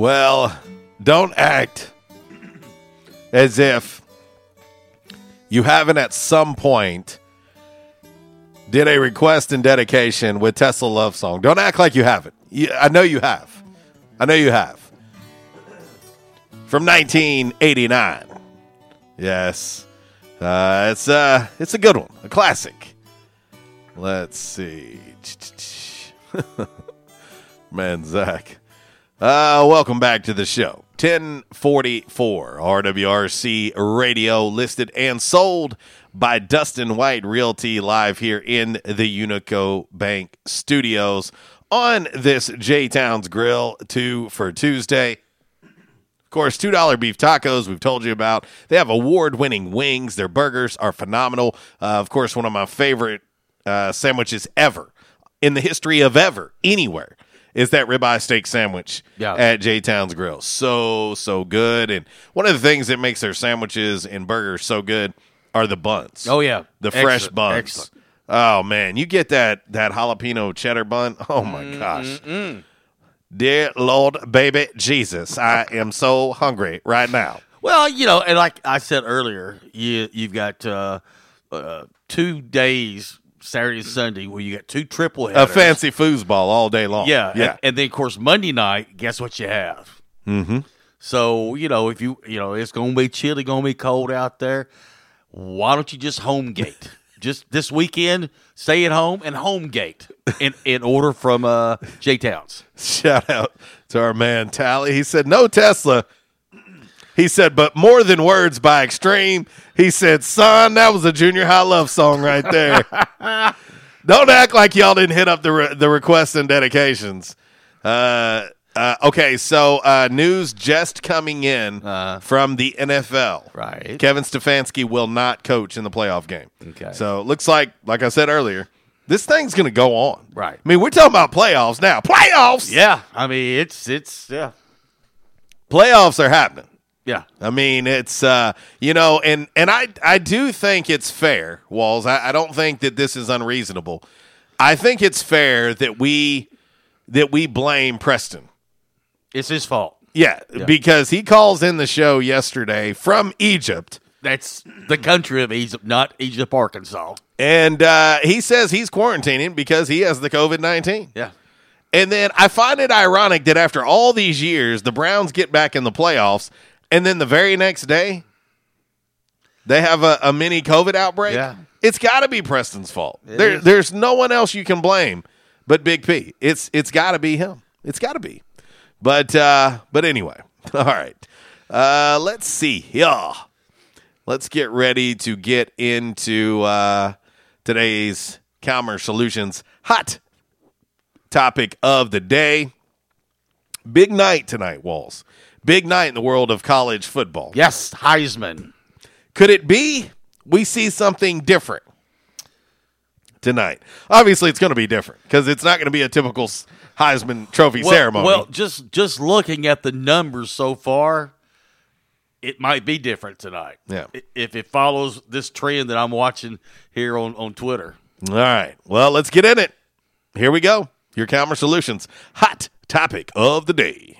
Well, don't act as if you haven't at some point did a request and dedication with Tesla Love Song. Don't act like you haven't. I know you have. I know you have. From 1989. Yes. Uh, it's uh it's a good one, a classic. Let's see. Man, Zach. Uh, welcome back to the show. 1044 RWRC Radio listed and sold by Dustin White Realty live here in the Unico Bank Studios on this J Towns Grill 2 for Tuesday. Of course, $2 beef tacos we've told you about. They have award winning wings. Their burgers are phenomenal. Uh, of course, one of my favorite uh, sandwiches ever in the history of ever, anywhere is that ribeye steak sandwich Yeah. at J'Town's Grill. So, so good. And one of the things that makes their sandwiches and burgers so good are the buns. Oh, yeah. The fresh Excellent. buns. Excellent. Oh man, you get that that jalapeno cheddar bun. Oh my gosh. Dear Lord baby Jesus, I am so hungry right now. Well, you know, and like I said earlier, you you've got uh, uh, two days, Saturday and Sunday, where you got two triple headers. A fancy foosball all day long. Yeah, Yeah. And, and then of course Monday night, guess what you have? Mm-hmm. So you know if you you know it's gonna be chilly, gonna be cold out there. Why don't you just home gate? just this weekend, stay at home and home gate in in order from uh, J Towns. Shout out to our man Tally. He said, No Tesla. He said, but more than words by extreme. He said, son, that was a junior high love song right there. Don't act like y'all didn't hit up the re- the requests and dedications. Uh, uh, okay, so uh, news just coming in from the NFL. Right. Kevin Stefanski will not coach in the playoff game. Okay. So it looks like, like I said earlier, this thing's going to go on. Right. I mean, we're talking about playoffs now. Playoffs. Yeah, I mean it's it's yeah Playoffs are happening. Yeah. I mean, it's uh, you know, and and I I do think it's fair, Walls. I, I don't think that this is unreasonable. I think it's fair that we that we blame Preston. It's his fault. Yeah, Yeah. because he calls in the show yesterday from Egypt, That's the country of Egypt, not Egypt, Arkansas. and uh, he says he's quarantining because he has the COVID nineteen. Yeah. And then I find it ironic that after all these years, the Browns get back in the playoffs, and then the very next day, they have a, a mini COVID outbreak. Yeah. It's got to be Preston's fault. It There, is. there's no one else you can blame but Big P. It's it's got to be him. It's got to be. But uh, but anyway, all right. Uh, let's see. Yeah, let's get ready to get into uh, today's Calmer Solutions hot topic of the day. Big night tonight, Walls. Big night in the world of college football. Yes, Heisman. Could it be we see something different tonight? Obviously, it's going to be different because it's not going to be a typical Heisman Trophy well, ceremony. Well, just just looking at the numbers so far, it might be different tonight. Yeah. If it follows this trend that I'm watching here on, on Twitter. All right. Well, let's get in it. Here we go. Your Calmer Solutions hot topic of the day.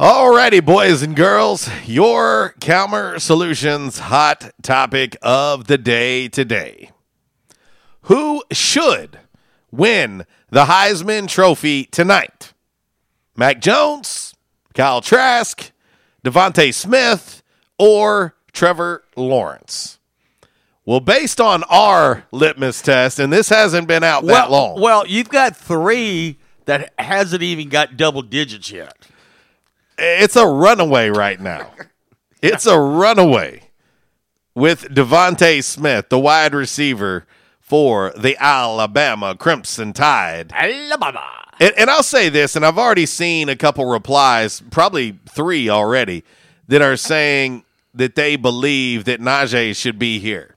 Alrighty, boys and girls, your Calmer Solutions hot topic of the day today. Who should win the Heisman Trophy tonight? Mac Jones, Kyle Trask, DeVonta Smith, or Trevor Lawrence? Well, based on our litmus test, and this hasn't been out well, that long. Well, you've got three that hasn't even got double digits yet. It's a runaway right now. It's a runaway with DeVonta Smith, the wide receiver for the Alabama Crimson Tide. Alabama. And, and I'll say this, and I've already seen a couple replies, probably three already, that are saying that they believe that Najee should be here.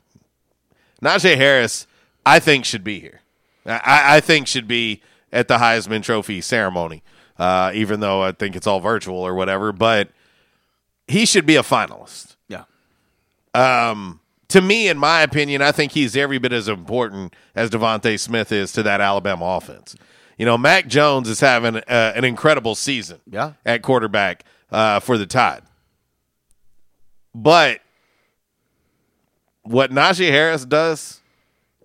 Najee Harris, I think, should be here. I, I think should be at the Heisman Trophy ceremony, uh, even though I think it's all virtual or whatever. But he should be a finalist. Yeah. Um, to me, in my opinion, I think he's every bit as important as DeVonta Smith is to that Alabama offense. You know, Mac Jones is having uh, an incredible season Yeah. at quarterback uh, for the Tide. But what Najee Harris does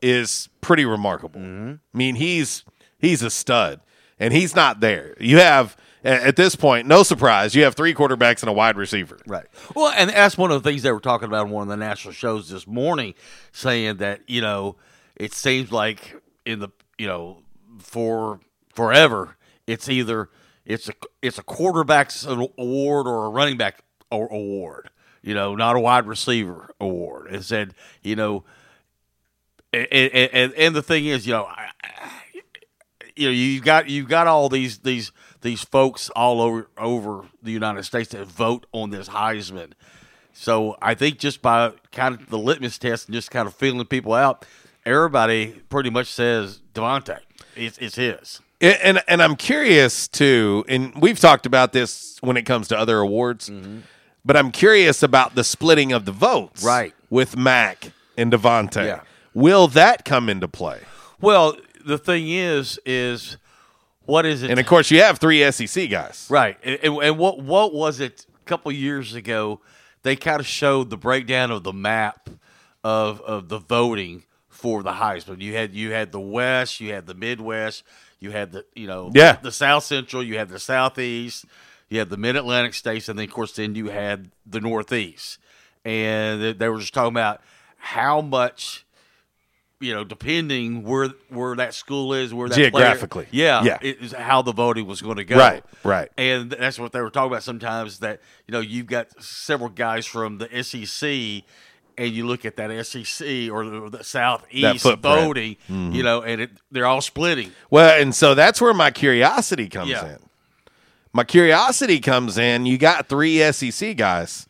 is pretty remarkable. I mean, he's he's a stud, and he's not there. You have at this point, no surprise, you have three quarterbacks and a wide receiver. Right. Well, and that's one of the things they were talking about on one of the national shows this morning, saying that you know it seems like in the you know for forever it's either it's a it's a quarterback's award or a running back award. You know, not a wide receiver award. It said you know, and and, and the thing is, you know, I, you know you've got you've got all these these these folks all over over the United States that vote on this Heisman. So I think just by kind of the litmus test and just kind of feeling people out, everybody pretty much says DeVonta. It's, it's his. And, and I'm curious too, and we've talked about this when it comes to other awards, mm-hmm. but I'm curious about the splitting of the votes, Right. with Mac and DeVonta. Yeah. Will that come into play? Well, the thing is, is what is it? And of course, you have three SEC guys. Right. And, and, and what what was it a couple years ago? They kind of showed the breakdown of the map of of the voting for the Heisman. You had you had the West, you had the Midwest, you had the you know Yeah. the South Central, you had the Southeast, you had the Mid Atlantic states, and then of course then you had the Northeast. And they- they were just talking about how much you know, depending where where that school is, where that player- Geographically. yeah, Yeah. it is how the voting was going to go. Right, right. And that's what they were talking about sometimes. That you know, you've got several guys from the SEC, and you look at that SEC or the, the Southeast voting, Mhm. you know, and it, they're all splitting. Well, and so that's where my curiosity comes Yeah. in. My curiosity comes in. You got three SEC guys,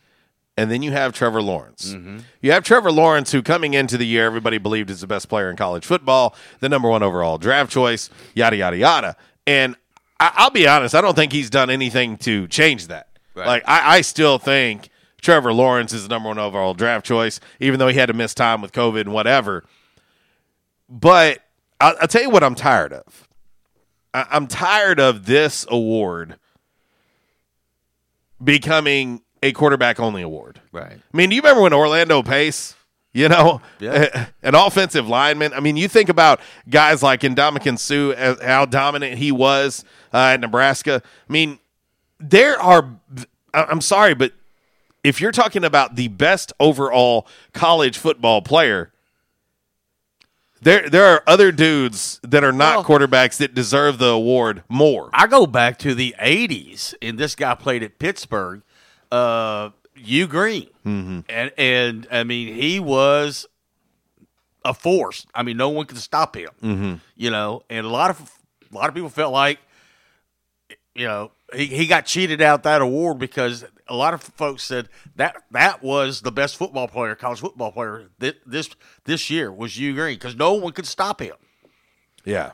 and then you have Trevor Lawrence. Mm-hmm. You have Trevor Lawrence, who coming into the year, everybody believed is the best player in college football, the number one overall draft choice, yada, yada, yada. And I, I'll be honest, I don't think he's done anything to change that. Like, I, I still think Trevor Lawrence is the number one overall draft choice, even though he had to miss time with COVID and whatever. But I'll, I'll tell you what I'm tired of. I, I'm tired of this award becoming a quarterback only award. Right. I mean, do you remember when Orlando Pace, you know, Yeah. an offensive lineman? I mean, you think about guys like Ndamukong Suh, how dominant he was uh, at Nebraska. I mean, there are, I'm sorry, but if you're talking about the best overall college football player, there there are other dudes that are not quarterbacks that deserve the award more. I go back to the '80s, and this guy played at Pittsburgh. Uh, Hugh Green, Mm-hmm. and and I mean he was a force. I mean, no one could stop him. Mm-hmm. You know, and a lot of a lot of people felt like, you know, he, he got cheated out that award because a lot of folks said that that was the best football player, college football player this this, this year was Hugh Green because no one could stop him. Yeah.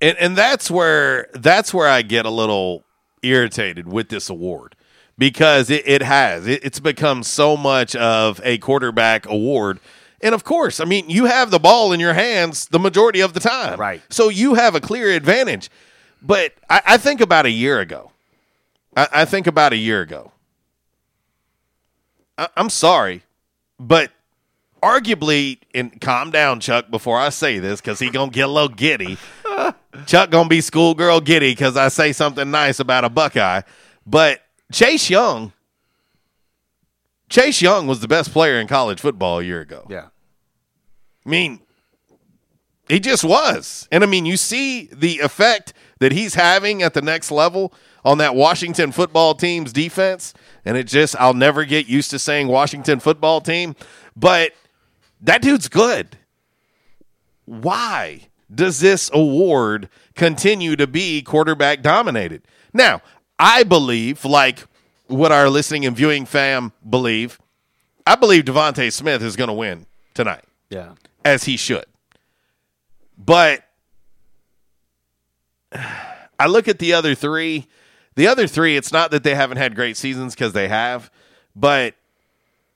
And and that's where that's where I get a little irritated with this award because it, it has it, it's become so much of a quarterback award. And of course, I mean, you have the ball in your hands the majority of the time. Right. So you have a clear advantage. But I, I think about a year ago. I, I think about a year ago. I, I'm sorry, but arguably, and calm down, Chuck, before I say this, because he gonna get a little giddy. Chuck gonna be schoolgirl giddy because I say something nice about a Buckeye. But Chase Young, Chase Young was the best player in college football a year ago. Yeah. I mean, he just was. And I mean, you see the effect that he's having at the next level on that Washington football team's defense. And it just, I'll never get used to saying Washington football team, but that dude's good. Why does this award continue to be quarterback dominated? Now, I believe, like what our listening and viewing fam believe, I believe DeVonta Smith is going to win tonight Yeah. as he should. But I look at the other three. The other three, it's not that they haven't had great seasons because they have, but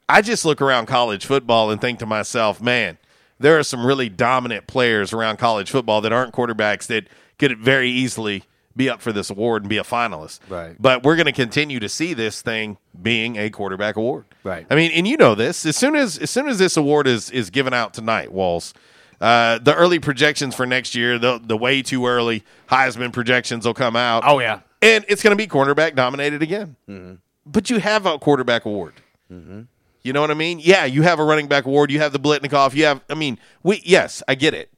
I just look around college football and think to myself, man, there are some really dominant players around college football that aren't quarterbacks that could very easily be up for this award and be a finalist. Right. But we're going to continue to see this thing being a quarterback award. Right. I mean, and you know this. As soon as as soon as this award is is given out tonight, Walls, uh, the early projections for next year, the the way too early Heisman projections will come out. Oh yeah, and it's going to be quarterback dominated again. Mm-hmm. But you have a quarterback award. Mm-hmm. You know what I mean? Yeah, you have a running back award. You have the Biletnikoff. You have. I mean, we yes, I get it.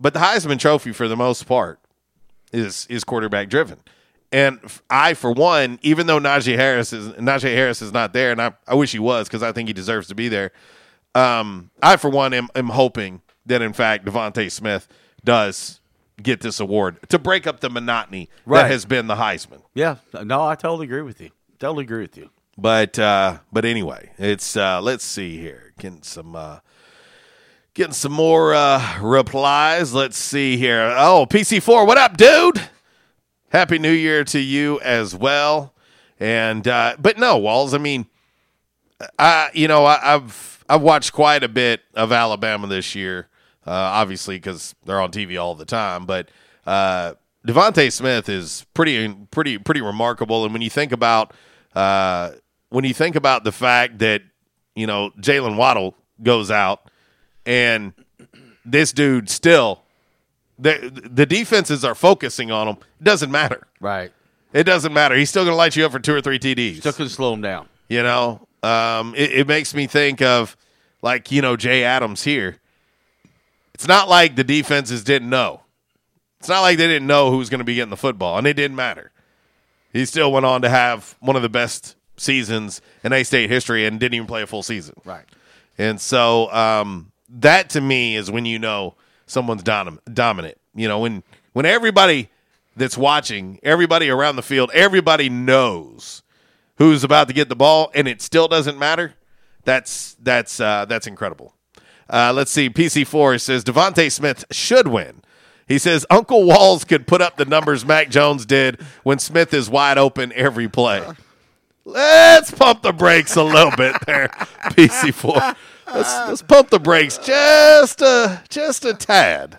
But the Heisman Trophy, for the most part, is is quarterback driven. And I, for one, even though Najee Harris is Najee Harris is not there, and I, I wish he was because I think he deserves to be there. Um, I, for one, am, am hoping that in fact DeVonta Smith does get this award to break up the monotony Right. that has been the Heisman. Yeah. No, I totally agree with you. Totally agree with you. But uh, but anyway, it's uh, let's see here, getting some uh, getting some more uh, replies. Let's see here. Oh, PC four, what up, dude? Happy New Year to you as well. And uh, but no, Walls. I mean, I you know I, I've I've watched quite a bit of Alabama this year. Uh, obviously, because they're on TV all the time. But uh, DeVonta Smith is pretty pretty pretty remarkable. And when you think about uh, when you think about the fact that you know Jaylen Waddle goes out and this dude still the the defenses are focusing on him. It doesn't matter. Right. It doesn't matter. He's still going to light you up for two or three TDs. Still can slow him down. You know, um, it, it makes me think of like you know Jay Adams here. It's not like the defenses didn't know. It's not like they didn't know who was going to be getting the football, and it didn't matter. He still went on to have one of the best seasons in A State history and didn't even play a full season. Right. And so um, that to me is when you know someone's dom- dominant. You know, when when everybody that's watching, everybody around the field, everybody knows who's about to get the ball, and it still doesn't matter. That's that's uh, that's incredible. Uh, let's see. PC4 says DeVonta Smith should win. He says Uncle Walls could put up the numbers Mac Jones did when Smith is wide open every play. Let's pump the brakes a little bit there, PC4. Let's, let's pump the brakes just a just a tad.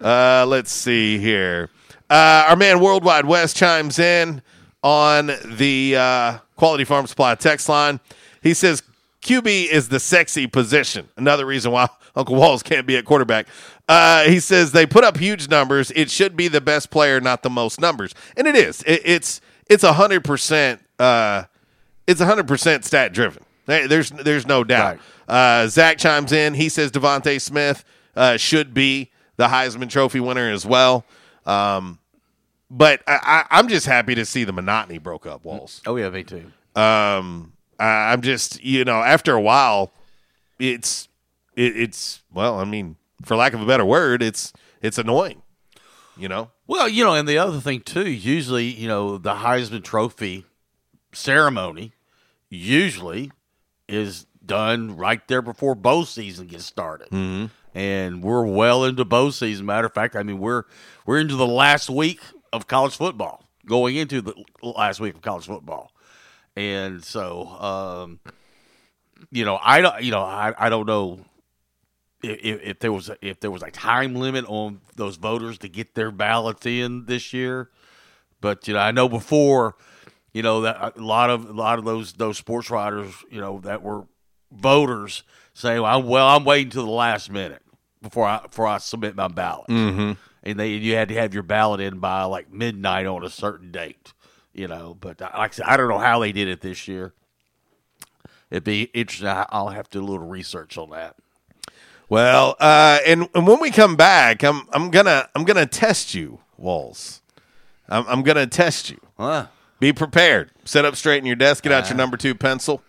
Uh, let's see here. Uh, our man Worldwide West chimes in on the uh, Quality Farm Supply text line. He says QB is the sexy position. Another reason why Uncle Walls can't be at quarterback. Uh, he says they put up huge numbers. It should be the best player, not the most numbers, and it is. It, it's it's a hundred percent. Uh, it's a hundred percent stat driven. There's there's no doubt. Uh, Zach chimes in. He says DeVonta Smith uh, should be the Heisman Trophy winner as well. Um, but I, I, I'm just happy to see the monotony broke up. Walls. Oh yeah, me too. Um, I, I'm just you know after a while, it's it, it's well, I mean, for lack of a better word, it's it's annoying. You know. Well, you know, and the other thing too, usually, you know, the Heisman Trophy ceremony usually is done right there before bow season gets started. Mm-hmm. And we're well into bow season. Matter of fact, I mean we're we're into the last week of college football, going into the last week of college football, and so um, you know I don't you know I, I don't know if, if there was a, if there was a time limit on those voters to get their ballots in this year, but you know I know before you know that a lot of a lot of those those sports writers you know that were voters saying well I'm, well I'm waiting till the last minute before I before I submit my ballot Mhm. and they you had to have your ballot in by like midnight on a certain date you know but like I said I don't know how they did it this year it'd be interesting I'll have to do a little research on that Well, uh, and and when we come back, I'm I'm gonna I'm gonna test you, Walls. I'm, I'm gonna test you. Huh. Be prepared. Sit up straight in your desk. Get out your number two pencil,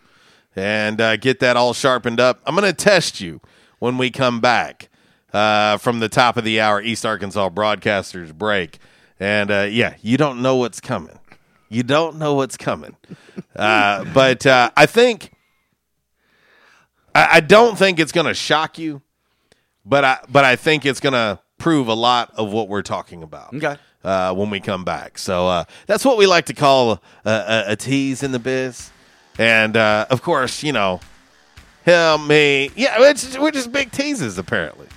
and uh, get that all sharpened up. I'm gonna test you when we come back uh, from the top of the hour East Arkansas broadcasters break. And uh, yeah, you don't know what's coming. You don't know what's coming. Uh, but uh, I think I, I don't think it's going to shock you, but I but I think it's going to prove a lot of what we're talking about. Okay. Uh, when we come back, so uh, that's what we like to call a, a, a tease in the biz, and uh, of course, you know, him, me, yeah, we're just big teases apparently.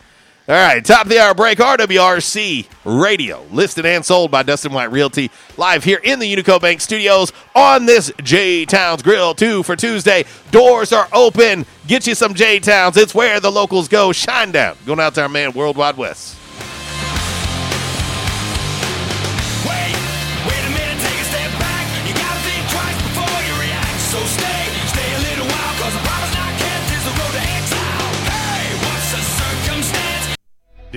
All right, top of the hour break, RWRC Radio, listed and sold by Dustin White Realty, live here in the Unico Bank Studios on this J Towns Grill 2 for Tuesday. Doors are open. Get you some J Towns. It's where the locals go. Shinedown. Going out to our man, Worldwide West.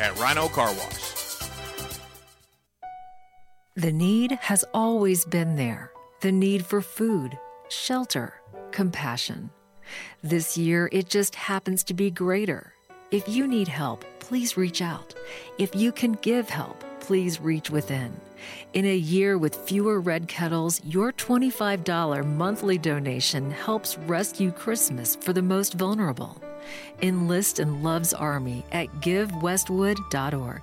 at Rhino Car Wash. The need has always been there the need for food, shelter, compassion. This year, it just happens to be greater. If you need help, please reach out. If you can give help, please reach within. In a year with fewer red kettles, your $25 monthly donation helps rescue Christmas for the most vulnerable. Enlist in Love's Army at givewestwood.org.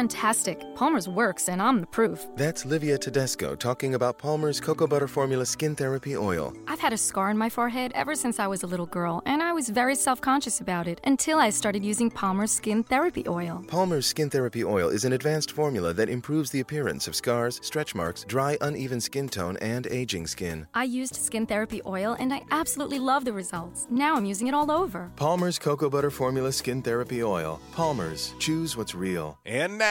fantastic. Palmer's works, and I'm the proof. That's Livia Tedesco talking about Palmer's Cocoa Butter Formula Skin Therapy Oil. I've had a scar on my forehead ever since I was a little girl, and I was very self conscious about it until I started using Palmer's Skin Therapy Oil. Palmer's Skin Therapy Oil is an advanced formula that improves the appearance of scars, stretch marks, dry, uneven skin tone, and aging skin. I used Skin Therapy Oil, and I absolutely love the results. Now I'm using it all over. Palmer's Cocoa Butter Formula Skin Therapy Oil. Palmer's. Choose what's real. And now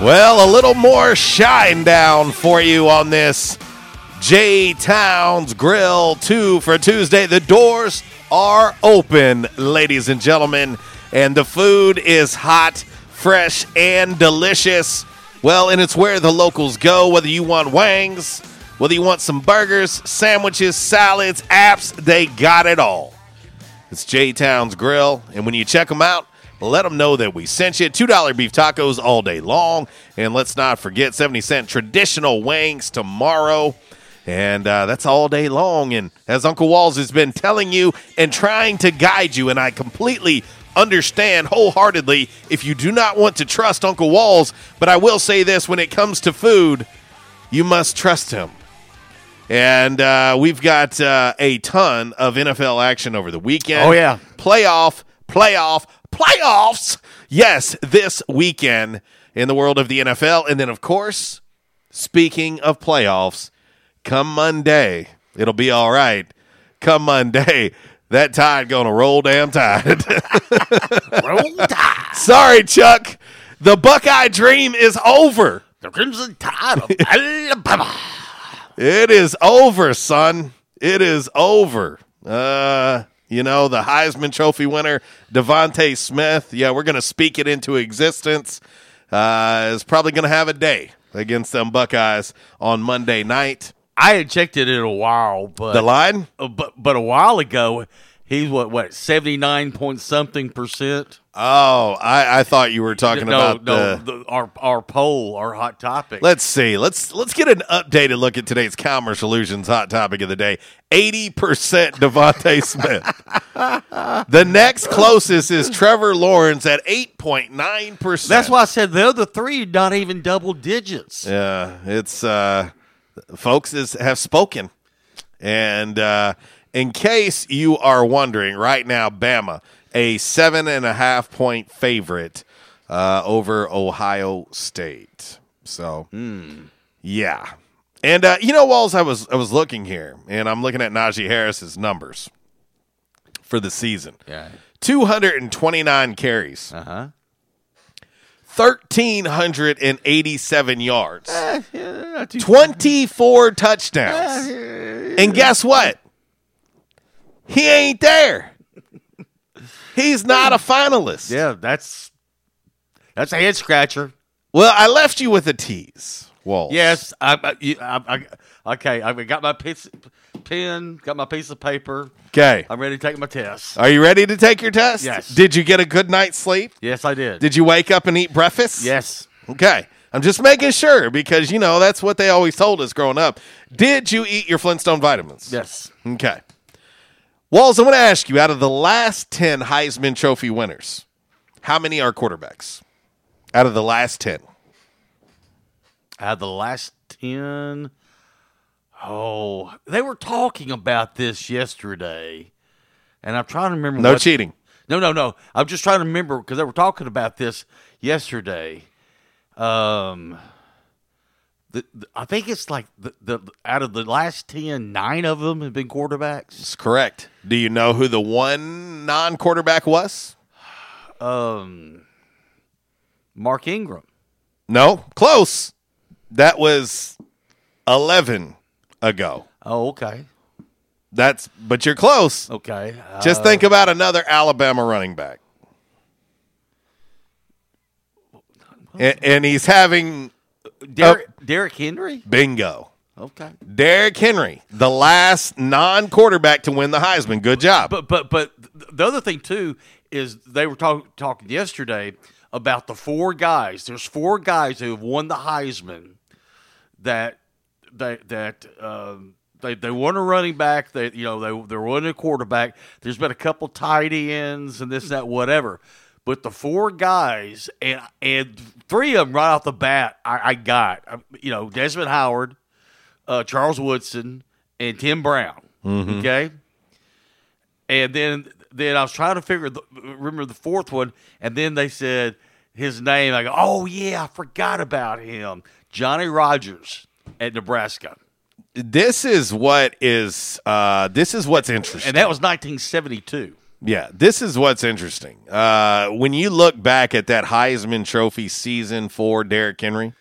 Well, a little more Shinedown for you on this J Towns Grill 2 for Tuesday. The doors are open, ladies and gentlemen, and the food is hot, fresh, and delicious. Well, and it's where the locals go, whether you want wangs, whether you want some burgers, sandwiches, salads, apps, they got it all. It's J Towns Grill, and when you check them out, let them know that we sent you. $2 beef tacos all day long. And let's not forget 70 cent traditional wangs tomorrow. And uh, that's all day long. And as Uncle Walls has been telling you and trying to guide you, and I completely understand wholeheartedly if you do not want to trust Uncle Walls, but I will say this when it comes to food, you must trust him. And uh, we've got uh, a ton of NFL action over the weekend. Oh, yeah. Playoff, playoff, playoffs. Yes, this weekend in the world of the NFL. And then, of course, speaking of playoffs, come Monday, it'll be all right. Come Monday, that tide gonna roll damn tide. roll tide. Sorry, Chuck. The Buckeye dream is over. The Crimson Tide of Alabama. It is over, son. It is over. Uh, you know, the Heisman Trophy winner, DeVonta Smith. Yeah, we're going to speak it into existence. Uh, is probably going to have a day against them Buckeyes on Monday night. I had checked it in a while, but The line? uh, but but a while ago, he's what what seventy nine point something percent. Oh, I, I thought you were talking no, about no, the. the, our our poll, our hot topic. Let's see. Let's let's get an updated look at today's Commerce Solutions hot topic of the day. Eighty percent DeVonta Smith. the next closest is Trevor Lawrence at eight point nine percent. That's why I said the other three not even double digits. Yeah, it's uh, folks is, have spoken, and uh, in case you are wondering, right now, Bama a seven and a half point favorite uh, over Ohio State. So, yeah, and uh, you know, Walls, I was I was looking here, and I'm looking at Najee Harris's numbers for the season. Yeah. 229 carries. Uh huh. 1,387 yards. 24 touchdowns. And guess what? He ain't there. He's not a finalist. Yeah, that's that's a head scratcher. Well, I left you with a tease, Walt. Yes, I, I, you- I, I okay. I got my piece, pen, got my piece of paper. Okay. I'm ready to take my test. Are you ready to take your test? Yes. Did you get a good night's sleep? Yes, I did. Did you wake up and eat breakfast? Yes. Okay. I'm just making sure because, you know, that's what they always told us growing up. Did you eat your Flintstone vitamins? Yes. Okay. Walls, I'm going to ask you out of the last 10 Heisman Trophy winners, how many are quarterbacks? Out of the last 10. Out of the last 10. Oh, they were talking about this yesterday, and I'm trying to remember. No what- cheating. No, no, no. I'm just trying to remember because they were talking about this yesterday. Um, the, the- I think it's like the, the out of the last ten, nine of them have been quarterbacks. That's correct. Do you know who the one non quarterback was? Um, Mark Ingram. No, close. That was 11 ago. Oh, okay. That's but you're close. Okay. Just uh, think about another Alabama running back. And, and he's having Derrick, uh, Derrick Henry. bingo. Okay. Derrick Henry, the last non-quarterback to win the Heisman. Good job. But but but the other thing too is they were talk, talking yesterday about the four guys. There's four guys who have won the Heisman that that that um, they they won a running back. They you know they they're winning a quarterback. There's been a couple tight ends and this and that whatever. But the four guys and and three of them right off the bat, I, I got Um, you know Desmond Howard, uh, Charles Woodson, and Tim Brown. Mhm. Okay, and then then I was trying to figure the, remember the fourth one, and then they said his name. I go, oh yeah, I forgot about him, Johnny Rodgers at Nebraska, this is what is uh, this is what's interesting. and that was 1972. Yeah, this is what's interesting. Uh, when you look back at that Heisman Trophy season for Derrick Henry,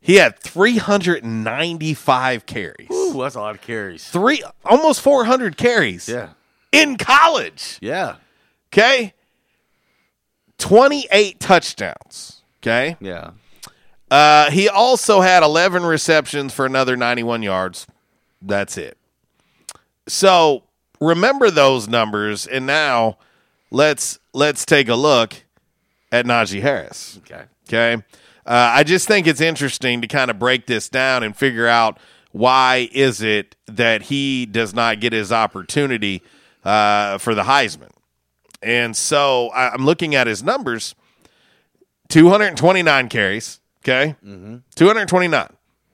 he had 395 carries. Ooh, that's a lot of carries. Three, almost 400 carries. Yeah. In college. Yeah. Okay. 28 touchdowns. Okay. Yeah. Uh, he also had 11 receptions for another 91 yards. That's it. So remember those numbers, and now let's let's take a look at Najee Harris. Okay. Okay. Uh, I just think it's interesting to kind of break this down and figure out why is it that he does not get his opportunity uh, for the Heisman. And so I- I'm looking at his numbers: 229 carries. Okay, Mm-hmm. 229,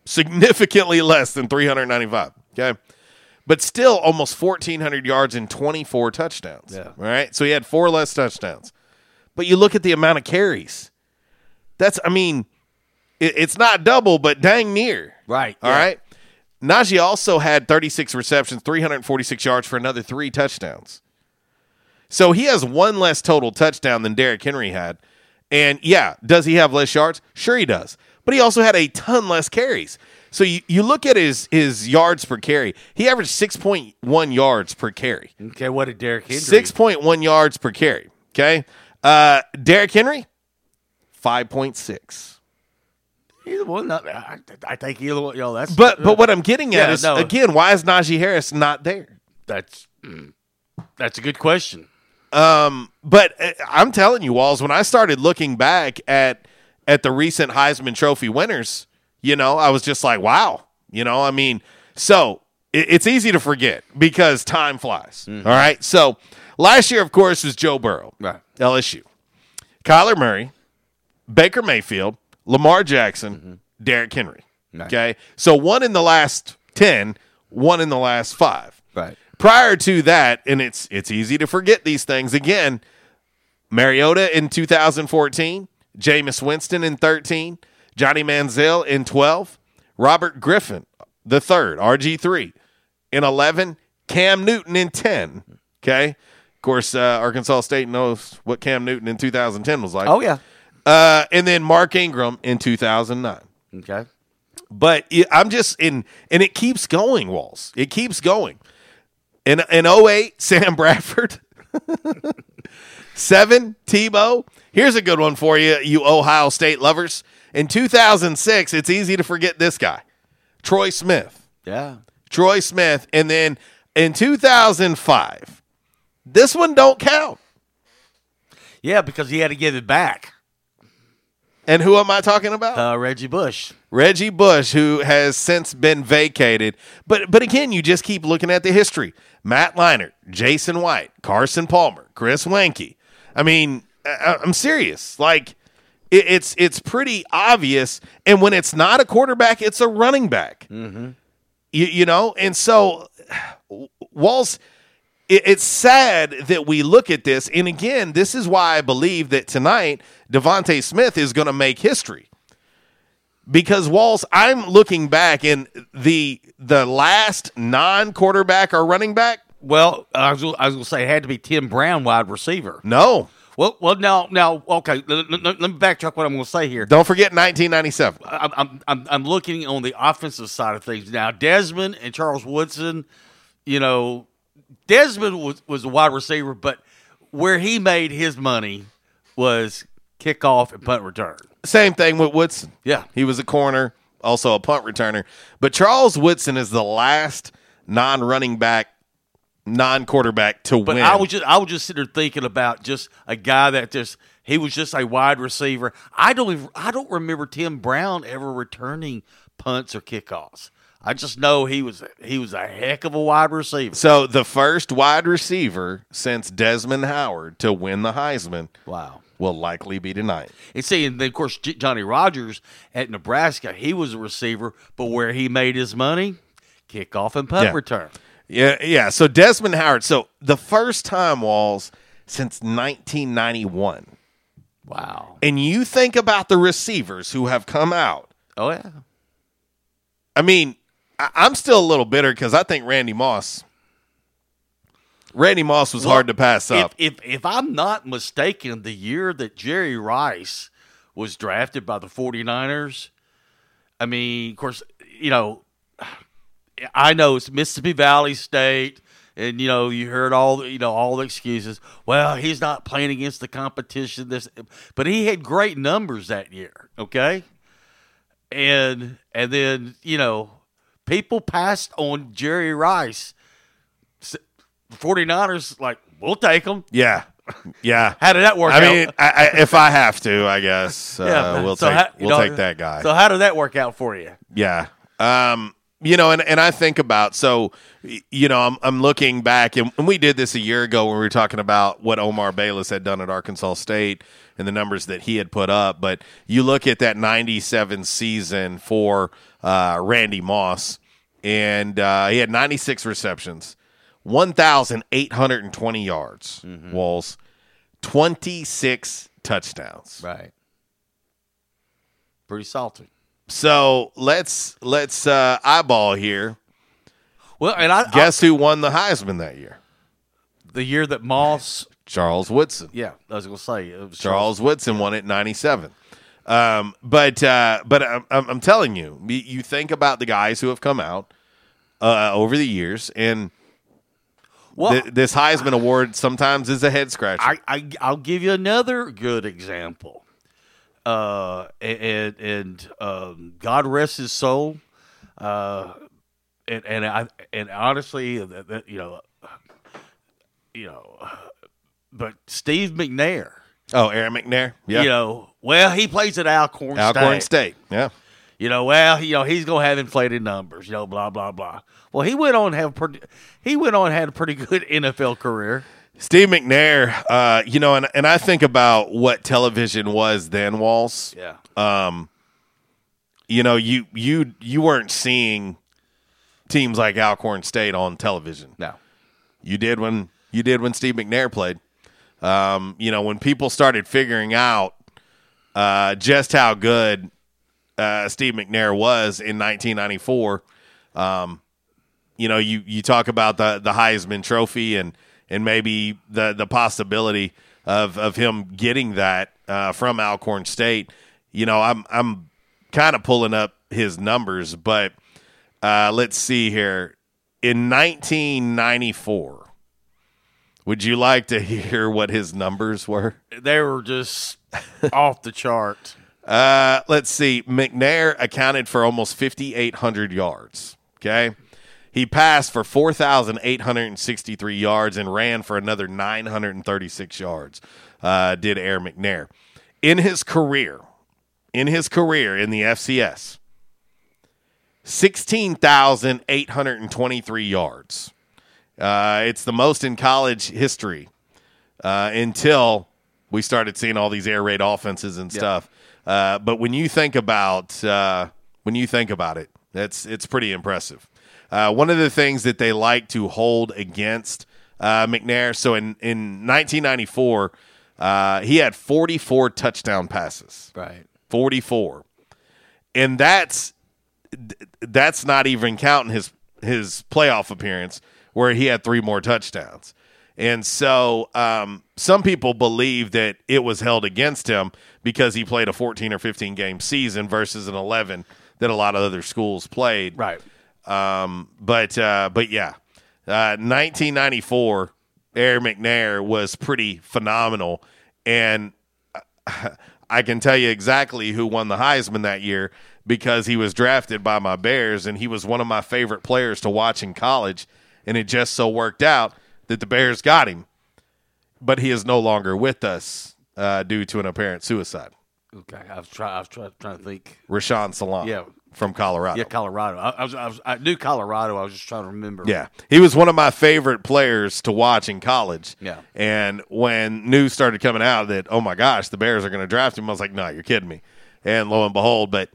significantly less than 395. Okay, but still almost 1,400 yards and 24 touchdowns. Yeah. All right, so he had four less touchdowns. But you look at the amount of carries. That's, I mean, it, it's not double, but dang near. Right. All yeah. right. Najee also had 36 receptions, 346 yards for another three touchdowns. So he has one less total touchdown than Derrick Henry had. And yeah, does he have less yards? Sure he does. But he also had a ton less carries. So you, you look at his his yards per carry. He averaged 6.1 yards per carry. Okay, what did Derrick Henry? 6.1 yards per carry. Okay. Uh Derrick Henry, 5.6. Either one. Not, I, I think either one. Know, that's. But but what I'm getting at Yeah, is no. again, why is Najee Harris not there? That's mm, that's a good question. Um, but uh, I'm telling you, Walls, when I started looking back at at the recent Heisman Trophy winners, you know, I was just like, wow. You know, I mean, so it, it's easy to forget because time flies. Mm-hmm. all right. So last year, of course, was Joe Burrow, Right. LSU, Kyler Murray, Baker Mayfield, Lamar Jackson, Mm-hmm. Derrick Henry. Right. Okay. So one in the last 10, one in the last five. Right. Prior to that, and it's it's easy to forget these things again. Mariota in 2014, Jameis Winston in 13, Johnny Manziel in 12, Robert Griffin the third, RG3 in 11, Cam Newton in 10. Okay. Of course, uh, Arkansas State knows what Cam Newton in 2010 was like. Oh yeah. Uh, and then Mark Ingram in 2009. Okay. But it- I'm just in, and it keeps going, Walls. It keeps going. In in 08, Sam Bradford. Seven, Tebow. Here's a good one for you, you Ohio State lovers. In 2006, it's easy to forget this guy, Troy Smith. Yeah. Troy Smith. And then in 2005, this one don't count. Yeah, because he had to give it back. And who am I talking about? Uh, Reggie Bush. Reggie Bush, who has since been vacated. But but again, you just keep looking at the history. Matt Leinart, Jason White, Carson Palmer, Chris Weinke. I mean, I, I'm serious. Like it, it's it's pretty obvious. And when it's not a quarterback, it's a running back. Mm-hmm. You, you know, and so Walls. It, it's sad that we look at this, and again, this is why I believe that tonight DeVonta Smith is going to make history because Walls, I'm looking back in the the last non quarterback or running back. Well, I was, I was going to say it had to be Tim Brown, wide receiver. No, Well, well, now, now, okay. Let, let- let me backtrack what I'm going to say here. don't forget 1997. I'm, I'm, I'm, I'm looking on the offensive side of things now. Desmond and Charles Woodson, you know, Desmond was, was a wide receiver, but where he made his money was kickoff and punt return. Same thing with Woodson. Yeah. He was a corner, also a punt returner. But Charles Woodson is the last non running back, non quarterback to But win. I was just I was just sitting there thinking about just a guy that just he was just a wide receiver. I don't even, I don't remember Tim Brown ever returning punts or kickoffs. I just know he was he was a heck of a wide receiver. so the first wide receiver since Desmond Howard to win the Heisman Wow. will likely be tonight. And see, and then of course J- Johnny Rodgers at Nebraska, he was a receiver, but where he made his money, kickoff and punt Yeah. return. Yeah, yeah. So Desmond Howard. So the first time Walls since 1991. Wow. And you think about the receivers who have come out. Oh yeah. I mean, I, I'm still a little bitter because I think Randy Moss. Randy Moss was Well, hard to pass up. If, if if I'm not mistaken, the year that Jerry Rice was drafted by the 49ers, I mean, of course, you know, I know it's Mississippi Valley State, and you know, you heard all the, you know all the excuses. Well, he's not playing against the competition. This, but he had great numbers that year. Okay, and and then you know, people passed on Jerry Rice. S- 49ers like we'll take him. Yeah, yeah. How did that work I out? mean, I, I, if I have to, I guess uh, we'll so take how- we'll know, take that guy. So how did that work out for you? Yeah. Um, you know, and, and I think about so you know, I'm I'm looking back and, and we did this a year ago when we were talking about what Omar Bayless had done at Arkansas State and the numbers that he had put up. But you look at that ninety seven season for uh, Randy Moss and uh, he had ninety six receptions, one thousand eight hundred and twenty yards, Walls, twenty six touchdowns. Right. Pretty salty. So let's let's uh, eyeball here. Well, and I guess who won the Heisman that year? The year that Moss, Charles Woodson. yeah, I was gonna say it was Charles Woodson won it '97. Um, but uh, but I'm, I'm telling you, you- think about the guys who have come out uh, over the years, and Well- th- this Heisman Award sometimes is a head scratcher. I, I I'll give you another good example. Uh, and and um, God rest his soul. Uh, and and I and honestly, you know, you know, but Steve McNair. oh, Air McNair. Yeah, You know, well, he plays at Alcorn, Alcorn State. State. Yeah. You know, well, you know, he's gonna have inflated numbers. You know, blah blah blah. Well, he went on have pretty. He went on and had a pretty good NFL career. Steve McNair, uh, you know, and and I think about what television was then, Walls. Yeah. Um, you know, you you you weren't seeing teams like Alcorn State on television. No. You did when you did when Steve McNair played. Um, you know, when people started figuring out uh, just how good uh, Steve McNair was in 1994, um, you know, you you talk about the the Heisman Trophy and and maybe the the possibility of of him getting that uh, from Alcorn State. You know, I'm I'm kind of pulling up his numbers, but uh, let's see here. In 1994, would you like to hear what his numbers were? They were just off the chart. Uh, let's see. McNair accounted for almost 5,800 yards. Okay. He passed for 4,863 yards and ran for another 936 yards, uh, did Air McNair. In his career, in his career in the FCS, 16,823 yards. Uh, it's the most in college history uh, until we started seeing all these air raid offenses and stuff. Uh, but when you think about uh, when you think about it, that's it's pretty impressive. Uh, one of the things that they like to hold against uh, McNair. So in in 1994, uh, he had 44 touchdown passes. Right. 44, and that's that's not even counting his his playoff appearance where he had three more touchdowns. And so um, some people believe that it was held against him because he played a 14 or 15 game season versus an 11 that a lot of other schools played. Right. Um, but uh, but yeah, Uh, 1994, Air McNair was pretty phenomenal, and I can tell you exactly who won the Heisman that year because he was drafted by my Bears, and he was one of my favorite players to watch in college. And it just so worked out that the Bears got him, but he is no longer with us uh, due to an apparent suicide. Okay, I was trying. I was trying, trying to think. Rashaan Salaam, Yeah. From Colorado. Yeah, Colorado. I, I was, I was. I knew Colorado. I was just trying to remember. Yeah, he was one of my favorite players to watch in college. Yeah. and when news started coming out that oh my gosh, the Bears are going to draft him, I was like, no, you're kidding me. And lo and behold, but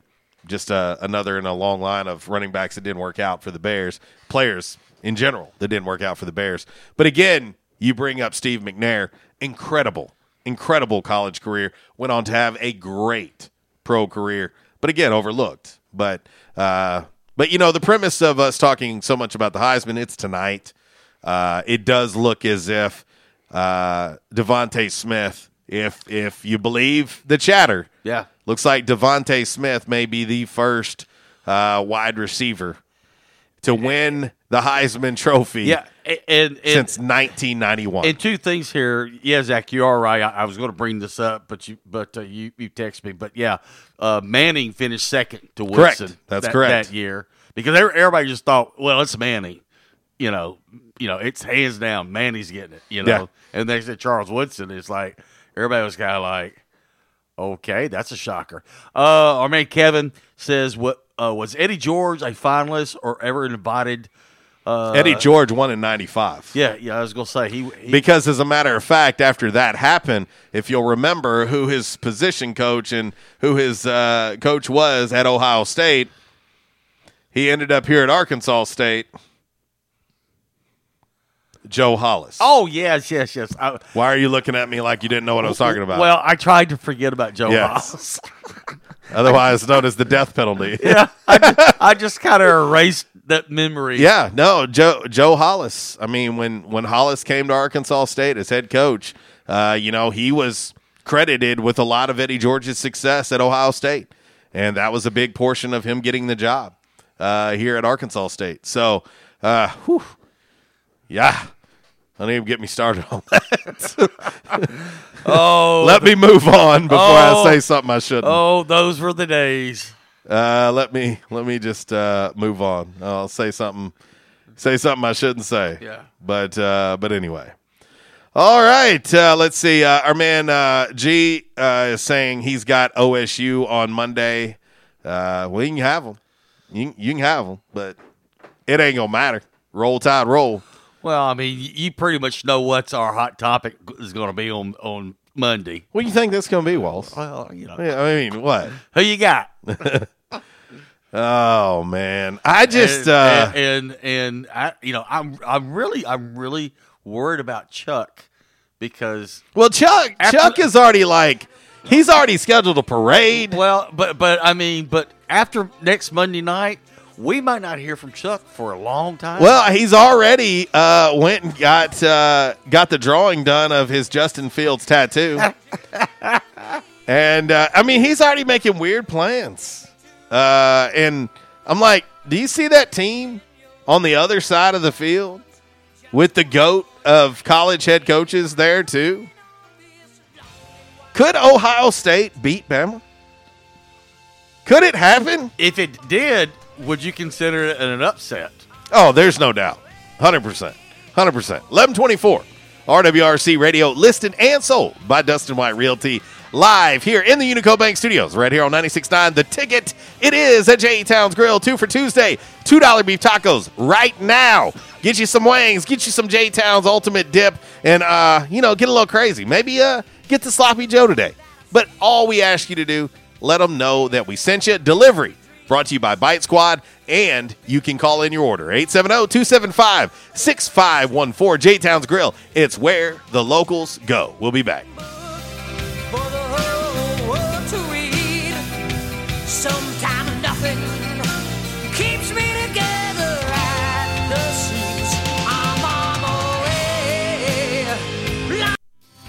just uh, another in a long line of running backs that didn't work out for the Bears, players in general that didn't work out for the Bears. But again, you bring up Steve McNair, incredible, incredible college career. Went on to have a great pro career, but again, overlooked. But uh, but you know, the premise of us talking so much about the Heisman, it's tonight. Uh, it does look as if uh, DeVonta Smith, if if you believe the chatter, Yeah. looks like DeVonta Smith may be the first uh, wide receiver to win the Heisman Trophy. Yeah, and, and, since 1991. And two things here. Yeah, Zach, you are right. I, I was going to bring this up, but you but uh, you you text me. But yeah, uh, Manning finished second to Correct. Woodson. That's that, correct. that year because everybody just thought, well, it's Manning. You know, you know, it's hands down. Manning's getting it. You know, Yeah. and they said Charles Woodson. It's like everybody was kind of like, okay, that's a shocker. Uh, our man Kevin says, what uh, was Eddie George a finalist or ever invited? Uh, Eddie George won in 95. Yeah, yeah. I was gonna say he, he Because, as a matter of fact, after that happened, if you'll remember who his position coach and who his uh, coach was at Ohio State, he ended up here at Arkansas State. Joe Hollis. Oh yes, yes, yes. I, Why are you looking at me like you didn't know what I was talking about? Well, I tried to forget about Joe Yes. Hollis. Otherwise known as the death penalty. yeah, I just, I just kind of erased that memory. Yeah, no, Joe Joe Hollis. I mean, when when Hollis came to Arkansas State as head coach, uh, you know, he was credited with a lot of Eddie George's success at Ohio State, and that was a big portion of him getting the job uh, here at Arkansas State. So, uh, whew, yeah. Don't even get me started on that. Oh, let me move on before Oh. I say something I shouldn't. Oh, those were the days. Uh, let me let me just uh, move on. I'll say something say something I shouldn't say. Yeah. But uh, but anyway. All right. Uh, let's see. Uh, our man uh, G uh, is saying he's got OSU on Monday. Uh, well, you can have them. You, you can have them, but it ain't gonna matter. Roll Tide, roll. Well, I mean, you pretty much know what's our hot topic is going to be on on Monday. What do you think that's gonna be, Walls? Well, you know, Yeah, I mean, what? who you got? Oh man, I just and, uh, and, and and I, you know, I'm I'm really I'm really worried about Chuck because well, Chuck After- Chuck is already like he's already scheduled a parade. well, but but I mean, but after next Monday night, we might not hear from Chuck for a long time. Well, he's already uh, went and got uh, got the drawing done of his Justin Fields tattoo, and uh, I mean he's already making weird plans. Uh, and I'm like, do you see that team on the other side of the field with the goat of college head coaches there too? Could Ohio State beat Bama? Could it happen? if it did, would you consider it an upset? Oh, there's no doubt. 100%. 100%. 1124. RWRC Radio listed and sold by Dustin White Realty live here in the Unico Bank Studios, right here on 96.9. The ticket, it is at J. Towns Grill, two for Tuesday, $2 beef tacos right now. Get you some wings, get you some J. Towns Ultimate Dip, and, uh, you know, get a little crazy. Maybe uh, get the Sloppy Joe today. But all we ask you to do, let them know that we sent you. Delivery brought to you by Bite Squad, and you can call in your order 870-275-6514 J Towns Grill. It's where the locals go. We'll be back.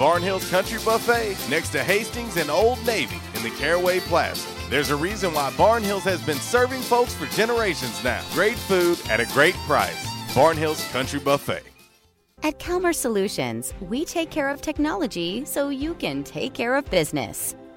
Barnhill's Country Buffet next to Hastings and Old Navy in the Caraway Plaza. There's a reason why Barnhills has been serving folks for generations now. Great food at a great price. Barnhills Country Buffet. At Calmer Solutions, we take care of technology so you can take care of business.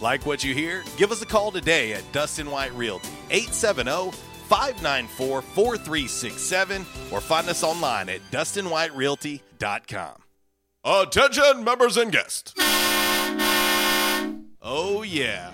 Like what you hear? Give us a call today at Dustin White Realty, 870 594 4367, or find us online at DustinWhiteRealty.com. Attention, members and guests. Oh, yeah.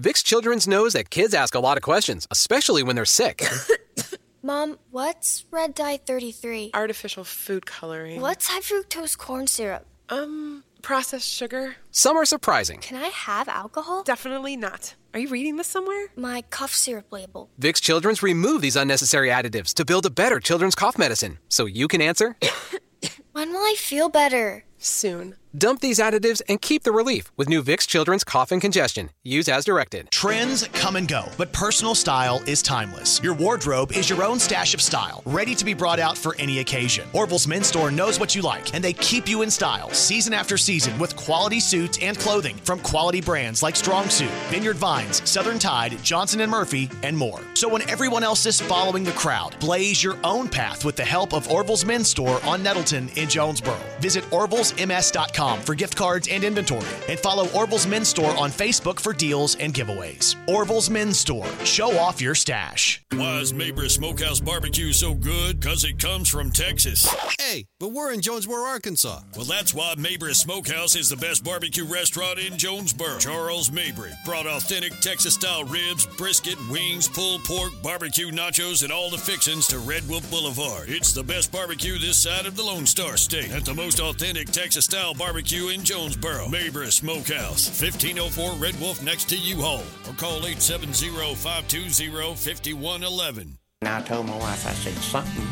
Vicks Children's knows that kids ask a lot of questions, especially when they're sick. Mom, what's red dye 33? Artificial food coloring. What's high fructose corn syrup? Um, processed sugar. Some are surprising. Can I have alcohol? Definitely not. Are you reading this somewhere? My cough syrup label. Vicks Children's remove these unnecessary additives to build a better children's cough medicine. So you can answer When will I feel better? Soon. Dump these additives and keep the relief with new Vicks Children's Cough and Congestion. Use as directed. Trends come and go, but personal style is timeless. Your wardrobe is your own stash of style, ready to be brought out for any occasion. Orville's Men's Store knows what you like, and they keep you in style season after season with quality suits and clothing from quality brands like Strong Suit, Vineyard Vines, Southern Tide, Johnston Murphy, and more. So when everyone else is following the crowd, blaze your own path with the help of Orville's Men's Store on Nettleton in Jonesboro. Visit orvillesms.com for gift cards and inventory, and follow Orville's Men's Store on Facebook for deals and giveaways. Orville's Men's Store. Show off your stash. Why is Mabry Smokehouse Barbecue so good? Because it comes from Texas. Hey, but we're in Jonesboro, Arkansas. Well, that's why Mabry Smokehouse is the best barbecue restaurant in Jonesboro. Charles Mabry brought authentic Texas style ribs, brisket, wings, pulled pork, barbecue nachos, and all the fixings to Red Wolf Boulevard. It's the best barbecue this side of the Lone Star State at the most authentic Texas style barbecue in Jonesboro. Mabry Smokehouse, 1504 Red Wolf next to U-Haul, or call 870-520-5111. And I told my wife, I said, something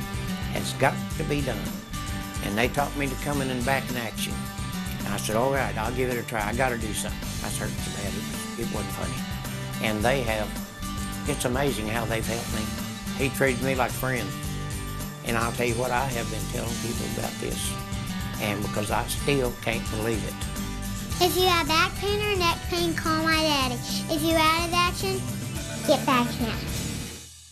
has got to be done. And they taught me to come in and back in action. And I said, all right, I'll give it a try. I got to do something. I heard so bad, it, was, it wasn't funny. And they have, it's amazing how they've helped me. He treated me like friends. And I'll tell you what, I have been telling people about this. And because I still can't believe it. If you have back pain or neck pain, call my daddy. If you're out of action, get back now.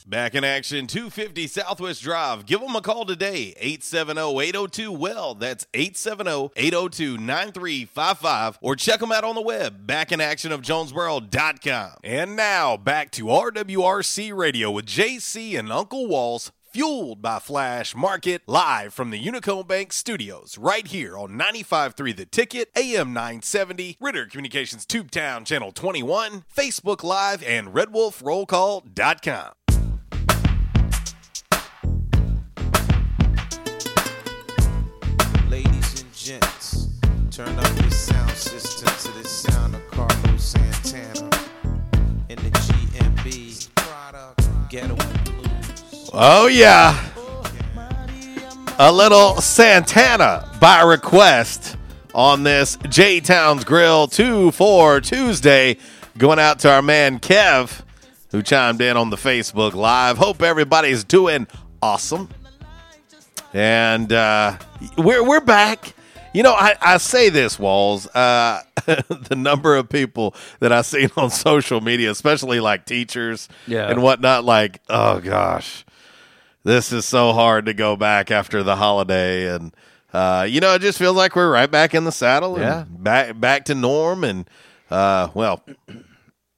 Back in action, 250 Southwest Drive. Give them a call today, 870-802-WELL. That's 870-802-9355. Or check them out on the web, backinactionofjonesboro.com. And now, back to RWRC Radio with JC and Uncle Walls, fueled by Flash Market, live from the Unico Bank Studios, right here on 95.3 The Ticket, AM 970, Ritter Communications Tubetown Channel 21, Facebook Live, and RedWolfRollCall.com. Ladies and gents, turn up your sound system to the sound of Carlos Santana in the GMB product. Oh, yeah. A little Santana by request on this J'Town's Grill 2 for Tuesday. Going out to our man Kev, who chimed in on the Facebook Live. Hope everybody's doing awesome. And uh, we're, we're back. You know, I, I say this, Walls. Uh, the number of people that I've seen on social media, especially like teachers Yeah. and whatnot, like, oh gosh, this is so hard to go back after the holiday. And, uh, you know, it just feels like we're right back in the saddle and Yeah. back, back to norm. And, uh, well,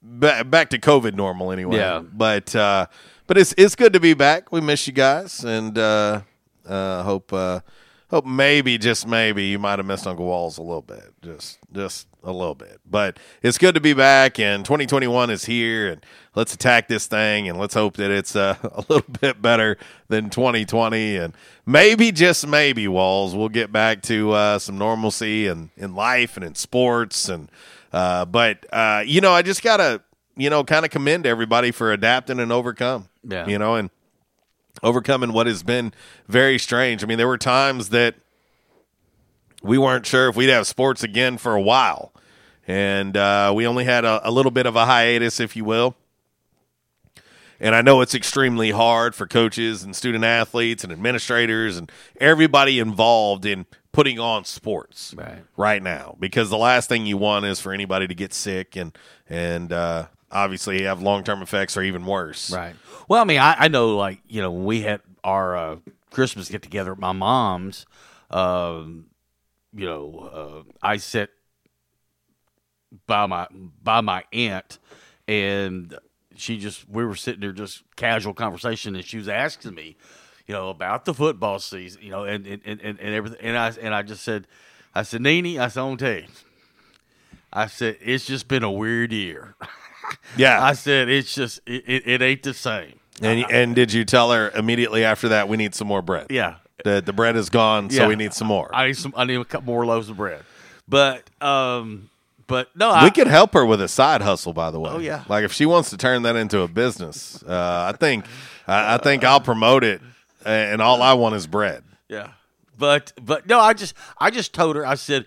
back, back to COVID normal anyway. Yeah. But, uh, but it's, it's good to be back. We miss you guys. And, uh, uh, hope, uh, hope maybe just maybe you might have missed Uncle Walls a little bit, just just a little bit. But it's good to be back, and 2021 is here, and let's attack this thing, and let's hope that it's uh, a little bit better than 2020, and maybe just maybe Walls we'll get back to uh, some normalcy and in life and in sports, and uh, but uh, you know I just gotta you know kind of commend everybody for adapting and overcome, Yeah. you know, and overcoming what has been very strange. I mean, there were times that we weren't sure if we'd have sports again for a while, and uh, we only had a, a little bit of a hiatus, if you will. And I know it's extremely hard for coaches and student athletes and administrators and everybody involved in putting on sports Right. right now because the last thing you want is for anybody to get sick and and uh, obviously have long term effects or even worse. Right. Well, I mean, I, I know, like you know, when we had our uh, Christmas get together at my mom's, um, you know, uh, I sit by my by my aunt, and she just we were sitting there just casual conversation, and she was asking me, you know, about the football season, you know, and and, and, and everything, and I and I just said, I said, Nene, I said, I'm tell you, I said it's just been a weird year. Yeah. I said it's just it, it, it ain't the same. And and did you tell her immediately after that we need some more bread? Yeah. The the bread is gone, so Yeah. we need some more. I need some. I need a couple more loaves of bread. But um, but no, we I, could help her with a side hustle, by the way. Oh, yeah. like if she wants to turn that into a business, uh, I think I, I think I'll promote it, and all I want is bread. Yeah. but but no, I just I just told her. I said,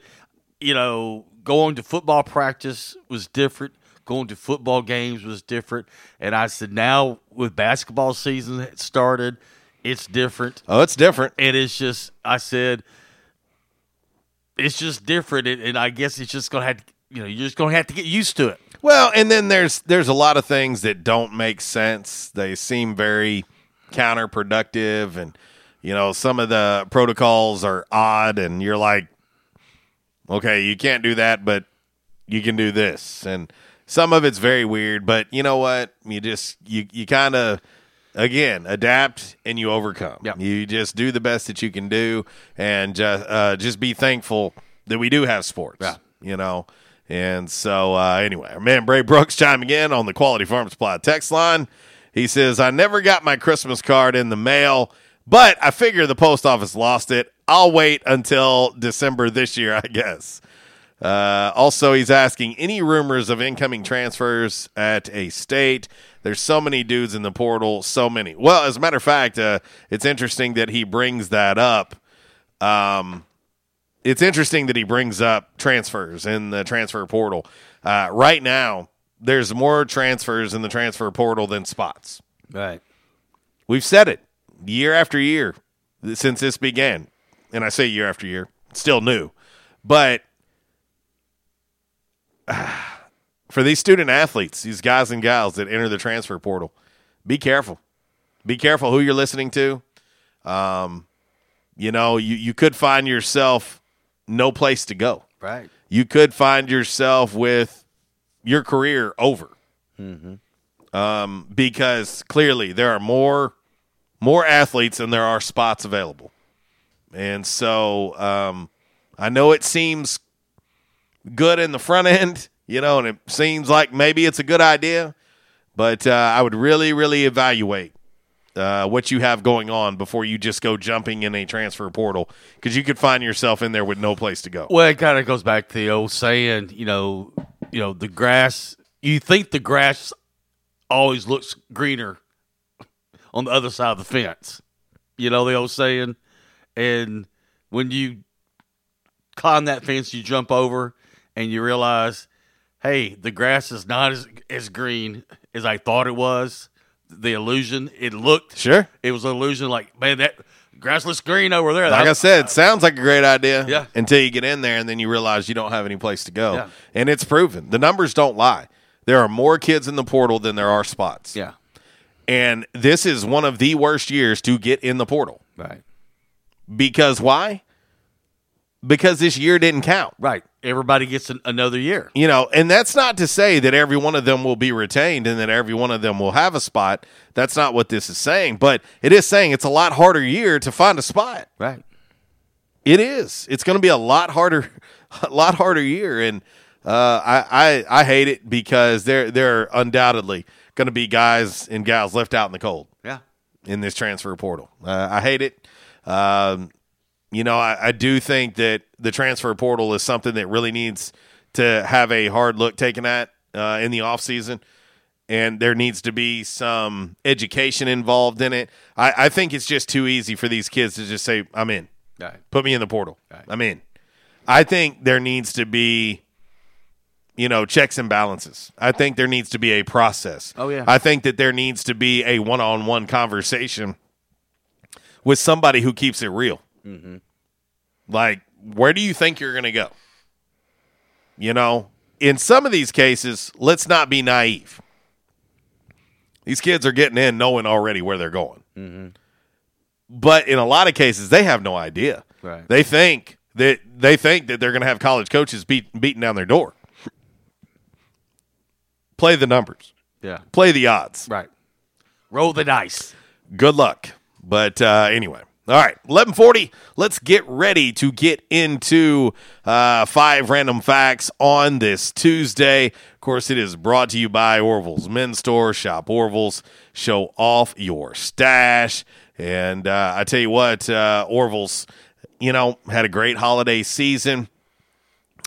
you know, going to football practice was different. Going to football games was different. And I said, now with basketball season started, it's different. Oh, it's different. And it's just, I said, it's just different. And, and I guess it's just going to have to, you know, you're just going to have to get used to it. Well, and then there's there's a lot of things that don't make sense. They seem very counterproductive, and you know some of the protocols are odd, and you're like, okay, you can't do that, but you can do this, and some of it's very weird. But you know what? You just you you kind of again adapt and you overcome. You just do the best that you can do, and just uh, just be thankful that we do have sports. Yeah. You know. And so, uh, anyway, our man Bray Brooks chiming in on the Quality Farm Supply text line. He says, I never got my Christmas card in the mail, but I figure the post office lost it. I'll wait until December this year, I guess. Uh, also, he's asking any rumors of incoming transfers at a state. There's so many dudes in the portal, so many. Well, as a matter of fact, uh, it's interesting that he brings that up. Um, it's interesting that he brings up transfers in the transfer portal. Uh, right now, there's more transfers in the transfer portal than spots. Right. We've said it year after year since this began. And I say year after year, still new. But for these student athletes, these guys and gals that enter the transfer portal, be careful. Be careful who you're listening to. Um, you know, you, you could find yourself no place to go. Right. You could find yourself with your career over. Mm-hmm. Um, because clearly there are more more athletes than there are spots available. And so um, I know it seems good in the front end, you know, and it seems like maybe it's a good idea, but uh, I would really, really evaluate uh, what you have going on before you just go jumping in a transfer portal because you could find yourself in there with no place to go. Well, it kind of goes back to the old saying, you know, you know, the grass. You think the grass always looks greener on the other side of the fence. You know the old saying, and when you climb that fence, you jump over, and you realize, hey, the grass is not as as green as I thought it was. The illusion, it looked sure, it was an illusion. Like man, that grass looks green over there. Like I said, sounds like a great idea. Yeah. Until you get in there and then you realize you don't have any place to go. Yeah. And it's proven. The numbers don't lie. There are more kids in the portal than there are spots. Yeah. And this is one of the worst years to get in the portal. Right. Because why? Because this year didn't count. Right. Everybody gets an, another year. You know, and that's not to say that every one of them will be retained and that every one of them will have a spot. That's not what this is saying, but it is saying it's a lot harder year to find a spot. Right. It is. It's going to be a lot harder, a lot harder year, and uh, I, I I hate it because there there are undoubtedly going to be guys and gals left out in the cold. Yeah. In this transfer portal, uh, I hate it. Um, you know, I, I do think that the transfer portal is something that really needs to have a hard look taken at uh, in the offseason. And there needs to be some education involved in it. I, I think it's just too easy for these kids to just say, I'm in. Right. Put me in the portal. I'm in. I think there needs to be, you know, checks and balances. I think there needs to be a process. Oh, yeah. I think that there needs to be a one on one conversation with somebody who keeps it real. Mm-hmm. Like, where do you think you're going to go? You know, in some of these cases, let's not be naive. These kids are getting in knowing already where they're going. Mm-hmm. But in a lot of cases, they have no idea. Right. They think that they think that they're going to have college coaches beat, beating down their door. Play the numbers. Yeah. Play the odds. Right. Roll the dice. Good luck. But uh, anyway, all right, eleven forty. Let's get ready to get into uh, five random facts on this Tuesday. Of course, it is brought to you by Orville's Men's Store. Shop Orville's. Show off your stash. And uh, I tell you what, uh, Orville's, you know, had a great holiday season.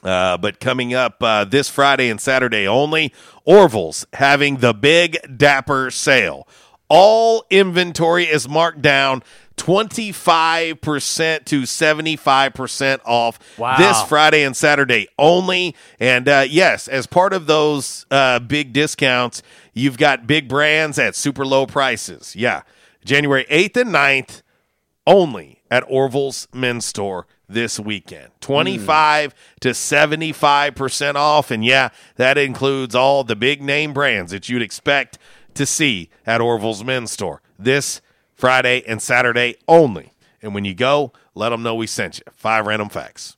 Uh, but coming up uh, this Friday and Saturday only, Orville's having the Big Dapper sale. All inventory is marked down 25% to 75% off Wow. this Friday and Saturday only. And uh, yes, as part of those uh, big discounts, you've got big brands at super low prices. Yeah. January 8th and 9th only at Orville's Men's Store this weekend. 25 to 75% off. And yeah, that includes all the big name brands that you'd expect to see at Orville's Men's Store this Friday and Saturday only. And when you go, let them know we sent you. Five random facts.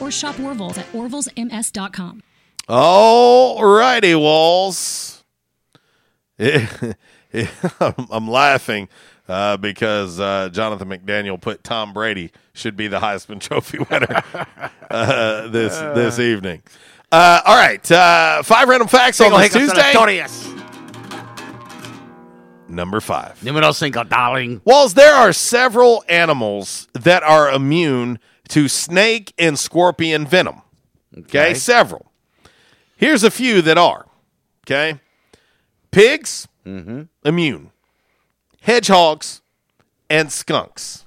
or shop Orville's at orvillesms.com. All righty, Walls. I'm laughing uh, because uh, Jonathan McDaniel put Tom Brady should be the Heisman Trophy winner uh, this this evening. Uh, all right, uh, five random facts on this Tuesday. Number five. Numero cinco, darling. Walls, there are several animals that are immune to snake and scorpion venom. Okay, Okay. several. Here's a few that are. Okay, pigs, immune, hedgehogs, and skunks.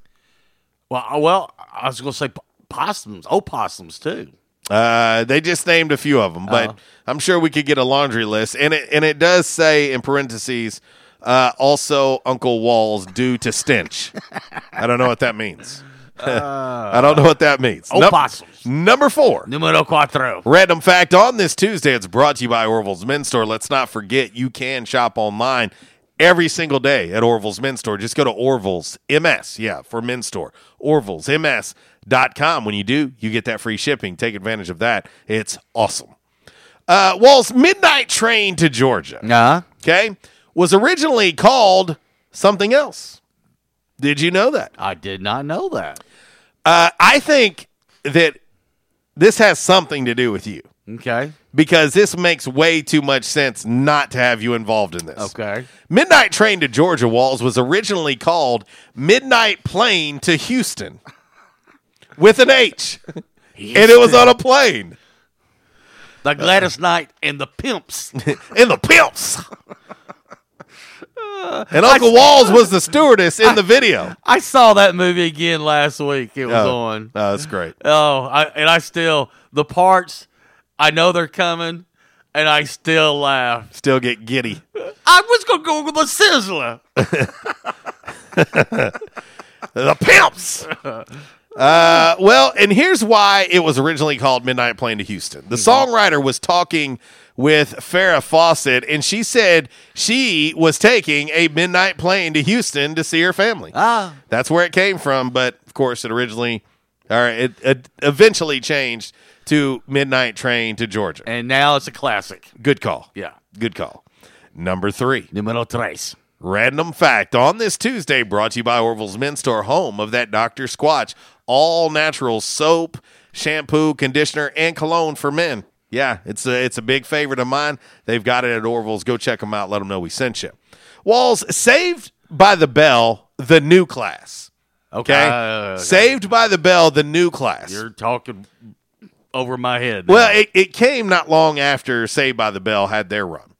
Well, uh, well, I was going to say possums, opossums too. Uh, they just named a few of them, but Oh. I'm sure we could get a laundry list. And it and it does say in parentheses, uh, also Uncle Walls due to stench. I don't know what that means. I don't know what that means. Num- Opossums. number four. Numero cuatro. Random fact on this Tuesday, it's brought to you by Orville's Men's Store. Let's not forget you can shop online every single day at Orville's Men's Store. Just go to Orville's MS, yeah, for Men's Store. Orville'sMS.com. When you do, you get that free shipping. Take advantage of that. It's awesome. Uh, Wall's Midnight Train to Georgia. Nah. Okay. Was originally called something else. Did you know that? I did not know that. Uh, I think that this has something to do with you Okay. because this makes way too much sense not to have you involved in this. Okay. Midnight Train to Georgia Walls was originally called Midnight Plane to Houston with an H. and it was on a plane. The Gladys Knight and the Pimps. and the pimps. and Uncle Walls was the stewardess in the video. I saw that movie again last week. It was Oh, on. oh, that's great. Oh, I, and I still the parts. I know they're coming, and I still laugh. Still get giddy. I was gonna go with the Sizzler. the pimps. Uh, well, and here's why it was originally called Midnight Plane to Houston. The songwriter was talking with Farrah Fawcett, and she said she was taking a midnight plane to Houston to see her family. Ah. That's where it came from, but of course, it originally, or it, it eventually changed to Midnight Train to Georgia. And now it's a classic. Good call. Yeah. Good call. Number three. Numero tres. Random fact on this Tuesday brought to you by Orville's Men's Store, home of that Dr. Squatch, all natural soap, shampoo, conditioner, and cologne for men. Yeah, it's a, it's a big favorite of mine. They've got it at Orville's. Go check them out. Let them know we sent you. Walls, Saved by the Bell, the new class. Okay? Uh, Saved by the Bell, the new class. You're talking over my head. now. Well, it, it came not long after Saved by the Bell had their run.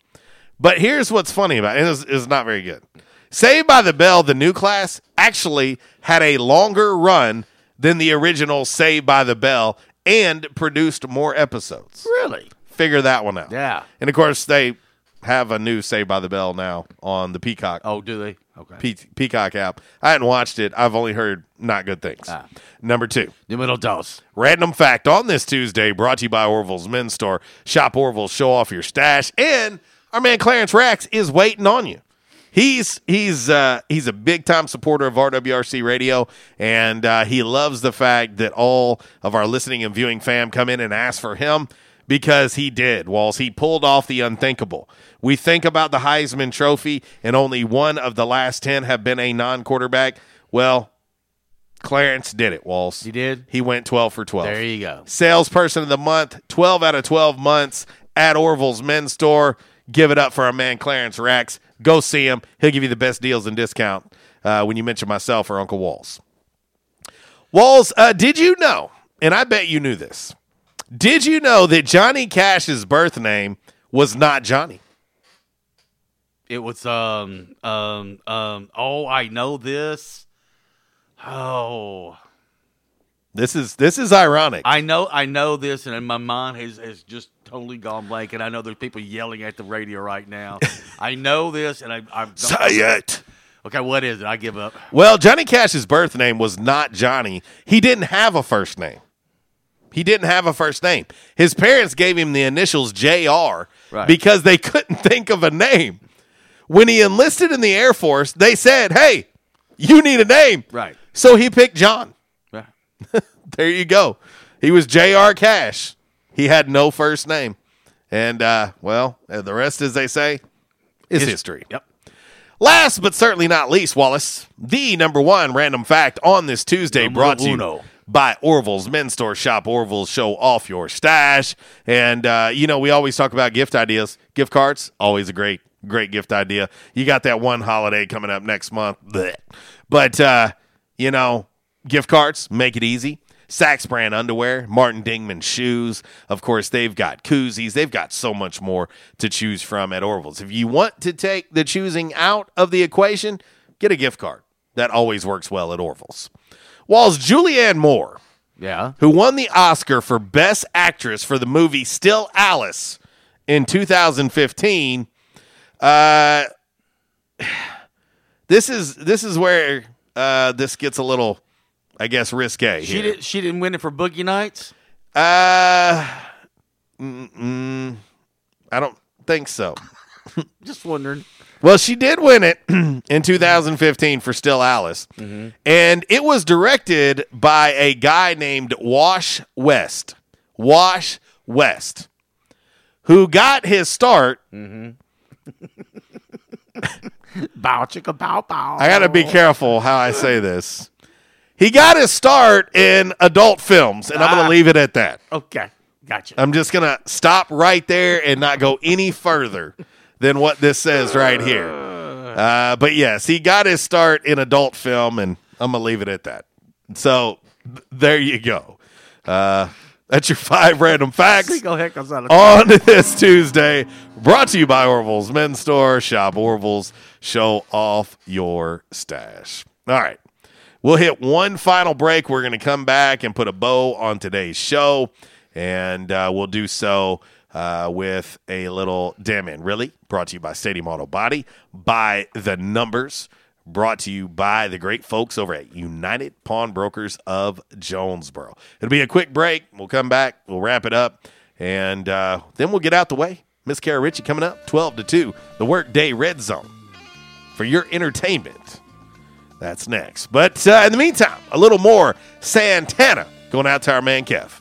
But here's what's funny about it. It's, it's not very good. Saved by the Bell, the new class, actually had a longer run than the original Saved by the Bell and produced more episodes. really? Figure that one out. Yeah. And of course, they have a new Saved by the Bell now on the Peacock. Oh, do they? Okay. Pe- Peacock app. I hadn't watched it. I've only heard not good things. Ah. Number two. Numero dos. Random fact on this Tuesday brought to you by Orville's Men's Store. Shop Orville's, show off your stash, and our man Clarence Rax is waiting on you. He's he's uh, he's a big time supporter of RWRC Radio, and uh, he loves the fact that all of our listening and viewing fam come in and ask for him because he did. Walls he pulled off the unthinkable. We think about the Heisman Trophy, and only one of the last ten have been a non-quarterback. Well, Clarence did it, Walls. He did? He went 12 for 12. There you go. Salesperson of the month, 12 out of 12 months at Orville's Men's Store. Give it up for our man Clarence Rax. Go see him. He'll give you the best deals and discount uh, when you mention myself or Uncle Walls. Walls, uh, did you know, and I bet you knew this, did you know that Johnny Cash's birth name was not Johnny? It was um um um. Oh, I know this. Oh, This is this is ironic. I know I know this, and my mind has has just totally gone blank. And I know there's people yelling at the radio right now. I know this, and I I'm Say it. Okay, what is it? I give up. Well, Johnny Cash's birth name was not Johnny. He didn't have a first name. He didn't have a first name. His parents gave him the initials JR Right. because they couldn't think of a name. When he enlisted in the Air Force, they said, "Hey, you need a name." Right. So he picked John. Right. there you go. He was J.R. Cash. He had no first name. And, uh, well, uh, the rest, as they say, is His- history. Yep. Last but certainly not least, Wallace, the number one random fact on this Tuesday Numero brought to you by Orville's Men's Store Shop. Orville's show off your stash. And, uh, you know, we always talk about gift ideas. Gift cards, always a great, great gift idea. You got that one holiday coming up next month. Blech. But, uh, you know, gift cards, make it easy. Saxx brand underwear, Martin Dingman shoes. Of course, they've got koozies. They've got so much more to choose from at Orville's. If you want to take the choosing out of the equation, get a gift card. That always works well at Orville's. Walls Julianne Moore, Yeah. who won the Oscar for Best Actress for the movie Still Alice in 2015. Uh, this is this is where uh, this gets a little, I guess, risque. She here. did. She didn't win it for Boogie Nights. Uh, mm, mm, I don't think so. Just wondering. Well, she did win it in 2015 for Still Alice. Mm-hmm. And it was directed by a guy named Wash West. Wash West, who got his start. Mm-hmm. bow chicka bow bow. I got to be careful how I say this. He got his start in adult films, and I'm going Ah. to leave it at that. Okay, gotcha. I'm just going to stop right there and not go any further than what this says right here. Uh, but yes, he got his start in adult film, and I'm going to leave it at that. So th- there you go. Uh, that's your five random facts Single heck goes out of on this Tuesday. Brought to you by Orville's Men's Store. Shop Orville's. Show off your stash. All right. We'll hit one final break. We're going to come back and put a bow on today's show, and uh, we'll do so uh, with a little Damn In Really, brought to you by Stadium Auto Body, by The Numbers, brought to you by the great folks over at United Pawnbrokers of Jonesboro. It'll be a quick break. We'll come back, we'll wrap it up, and uh, then we'll get out the way. Miss Kara Ritchie coming up 12 to 2, the Workday Red Zone for your entertainment. That's next. But uh, in the meantime, a little more Santana going out to our man Kev.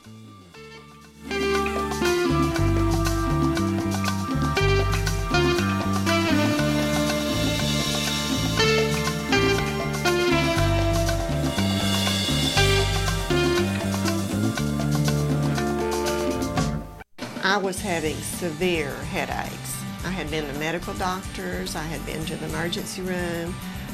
I was having severe headaches. I had been to medical doctors, I had been to the emergency room.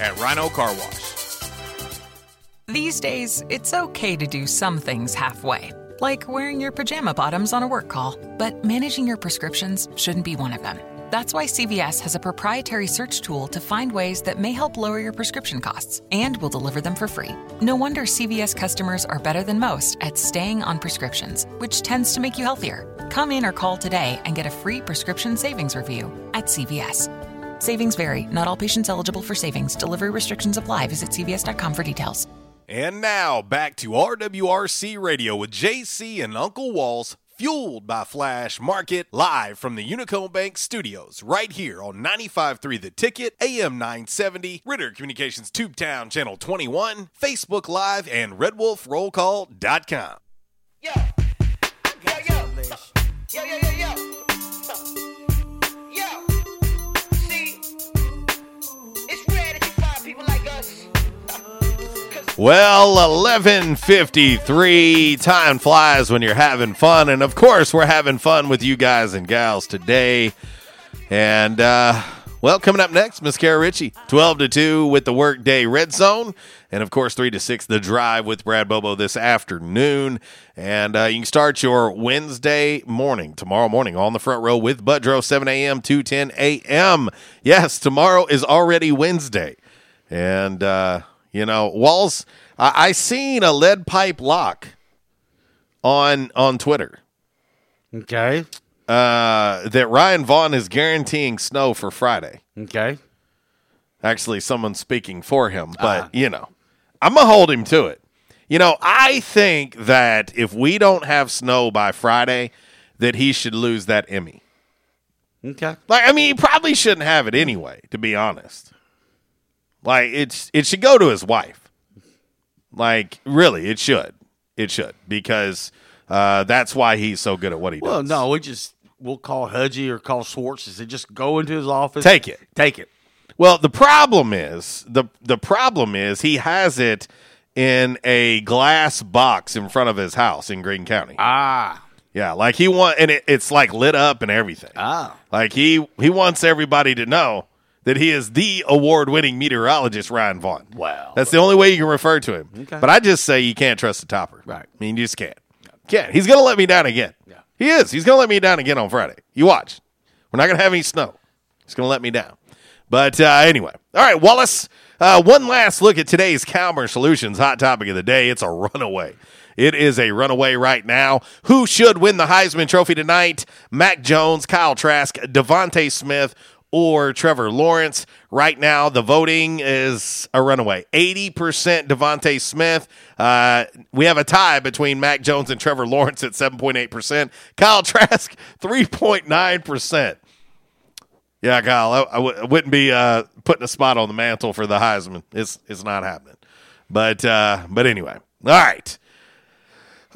at Rhino Car Wash. These days, it's okay to do some things halfway, like wearing your pajama bottoms on a work call, but managing your prescriptions shouldn't be one of them. That's why CVS has a proprietary search tool to find ways that may help lower your prescription costs, and will deliver them for free. No wonder CVS customers are better than most at staying on prescriptions, which tends to make you healthier. Come in or call today and get a free prescription savings review at CVS. Savings vary. Not all patients eligible for savings. Delivery restrictions apply. Visit cvs.com for details. And now back to RWRC Radio with JC and Uncle Walls, fueled by Flash Market, live from the Unico Bank studios, right here on 95.3 The Ticket, AM 970, Ritter Communications Tube Town Channel 21, Facebook Live, and RedWolfRollCall.com. Yo, yo, yo, yo, yo. Yo, Well, 11:53. Time flies when you're having fun, and of course, we're having fun with you guys and gals today. And uh, well, coming up next, Miss Kara Ritchie, 12 to 2 with the Workday Red Zone, and of course, 3 to 6 the Drive with Brad Bobo this afternoon. And uh, you can start your Wednesday morning tomorrow morning on the front row with Budrow, 7 a.m. to 10 a.m. Yes, tomorrow is already Wednesday, and. uh you know, Walls. I, I seen a lead pipe lock on on Twitter. Okay. Uh, that Ryan Vaughn is guaranteeing snow for Friday. Okay. Actually, someone's speaking for him, but you know, I'm gonna hold him to it. You know, I think that if we don't have snow by Friday, that he should lose that Emmy. Okay. Like, I mean, he probably shouldn't have it anyway, to be honest. Like it's it should go to his wife. Like really, it should. It should because uh, that's why he's so good at what he Well, does. Well, no, we just we'll call Hudgy or call Schwartz. and say just go into his office. Take it. Take it. Well, the problem is the the problem is he has it in a glass box in front of his house in Greene County. Ah. Yeah, like he want and it, it's like lit up and everything. Ah. Like he he wants everybody to know that he is the award-winning meteorologist Ryan Vaughn. Wow. That's the only way you can refer to him. Okay. But I just say you can't trust the topper. Right. I mean, you just can't. Can't. He's going to let me down again. Yeah. He is. He's going to let me down again on Friday. You watch. We're not going to have any snow. He's going to let me down. But uh, anyway, all right, Wallace. Uh, one last look at today's Calmer Solutions hot topic of the day. It's a runaway. It is a runaway right now. Who should win the Heisman Trophy tonight? Mac Jones, Kyle Trask, DeVonta Smith, or Trevor Lawrence. Right now, the voting is a runaway 80% DeVonta Smith. Uh, we have a tie between Mac Jones and Trevor Lawrence at 7.8%. Kyle Trask, 3.9%. Yeah, Kyle, I, I w- I wouldn't be uh, putting a spot on the mantle for the Heisman. It's it's not happening. But uh, but anyway, all right.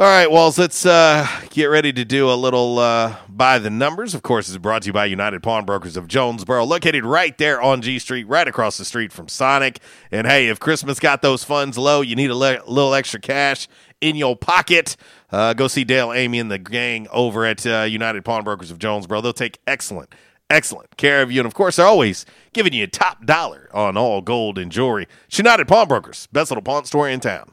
All right, Walls, let's uh, get ready to do a little uh, by the numbers. Of course, it's brought to you by United Pawnbrokers of Jonesboro, located right there on G Street, right across the street from Sonic. And hey, if Christmas got those funds low, you need a le- little extra cash in your pocket. Uh, go see Dale, Amy, and the gang over at uh, United Pawnbrokers of Jonesboro. They'll take excellent, excellent care of you. And of course, they're always giving you top dollar on all gold and jewelry. It's United Pawnbrokers, best little pawn store in town.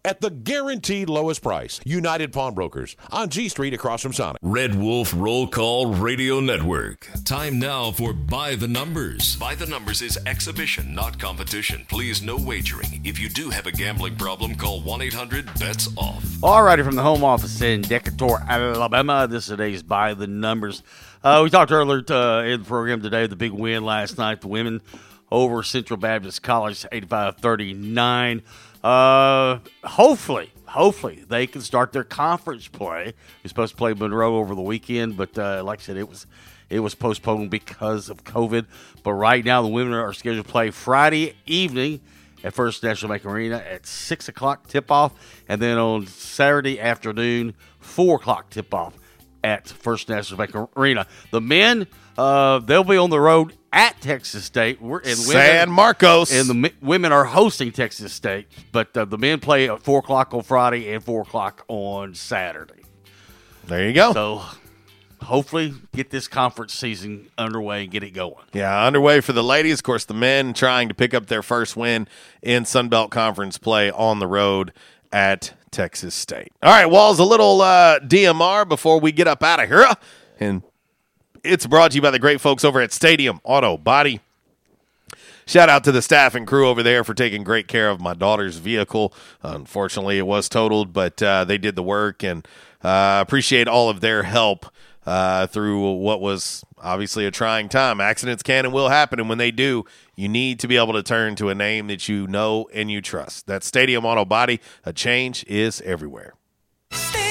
at the guaranteed lowest price. United Pawnbrokers on G Street across from Sonic. Red Wolf Roll Call Radio Network. Time now for By the Numbers. By the Numbers is exhibition, not competition. Please, no wagering. If you do have a gambling problem, call 1 800 BETS OFF. All righty, from the home office in Decatur, Alabama, this is today's By the Numbers. Uh, we talked earlier uh, in the program today, the big win last night, the women over Central Baptist College, 85 39. Uh, hopefully, hopefully they can start their conference play. We're supposed to play Monroe over the weekend, but uh, like I said, it was it was postponed because of COVID. But right now, the women are scheduled to play Friday evening at First National Bank Arena at six o'clock tip off, and then on Saturday afternoon, four o'clock tip off at First National Bank Arena. The men, uh, they'll be on the road at Texas State. We're in San Marcos. and the mi- women are hosting Texas State, but uh, the men play at four o'clock on Friday and four o'clock on Saturday. There you go. So hopefully, get this conference season underway and get it going. Yeah, underway for the ladies. Of course, the men trying to pick up their first win in Sun Belt Conference play on the road at Texas State. All right, Walls, a little uh, DMR before we get up out of here. And it's brought to you by the great folks over at Stadium Auto Body. Shout out to the staff and crew over there for taking great care of my daughter's vehicle. Unfortunately, it was totaled, but uh, they did the work and uh, appreciate all of their help uh, through what was obviously a trying time. Accidents can and will happen, and when they do, you need to be able to turn to a name that you know and you trust. That's Stadium Auto Body. A change is everywhere. Stadium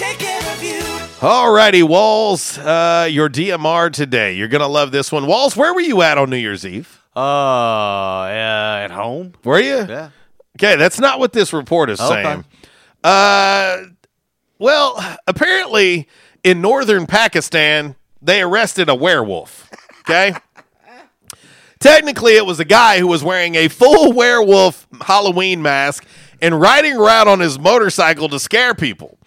take care of you. All righty, Walls, uh, your DMR today. You're going to love this one. Walls, where were you at on New Year's Eve? Uh, uh at home. Were you? Yeah. Okay, that's not what this report is Okay. saying. Uh, well, apparently in northern Pakistan, they arrested a werewolf. Okay. Technically, it was a guy who was wearing a full werewolf Halloween mask and riding around on his motorcycle to scare people.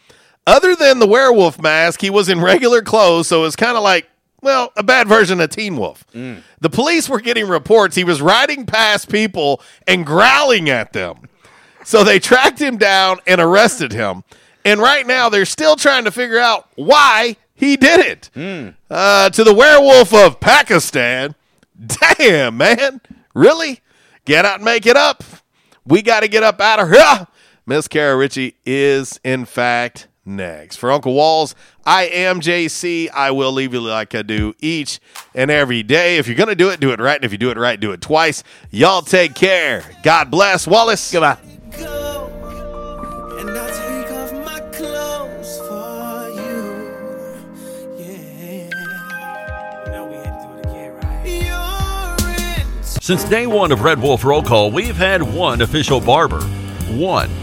Other than the werewolf mask, he was in regular clothes, so it was kind of like, well, a bad version of Teen Wolf. The police were getting reports he was riding past people and growling at them. So they tracked him down and arrested him. And right now, they're still trying to figure out why he did it. Uh, to the werewolf of Pakistan, damn, man. Really? Get out and make it up. We got to get up out of here. Miss Kara Ritchie is, in fact, next. For Uncle Walls, I am JC. I will leave you like I do each and every day. If you're going to do it, do it right. And if you do it right, do it twice. Y'all take care. God bless. Wallace. Goodbye. And I'll take off my clothes for you. Yeah. Now we had to do it again, right? You're in Since day one of Red Wolf Roll Call, we've had one official barber. One.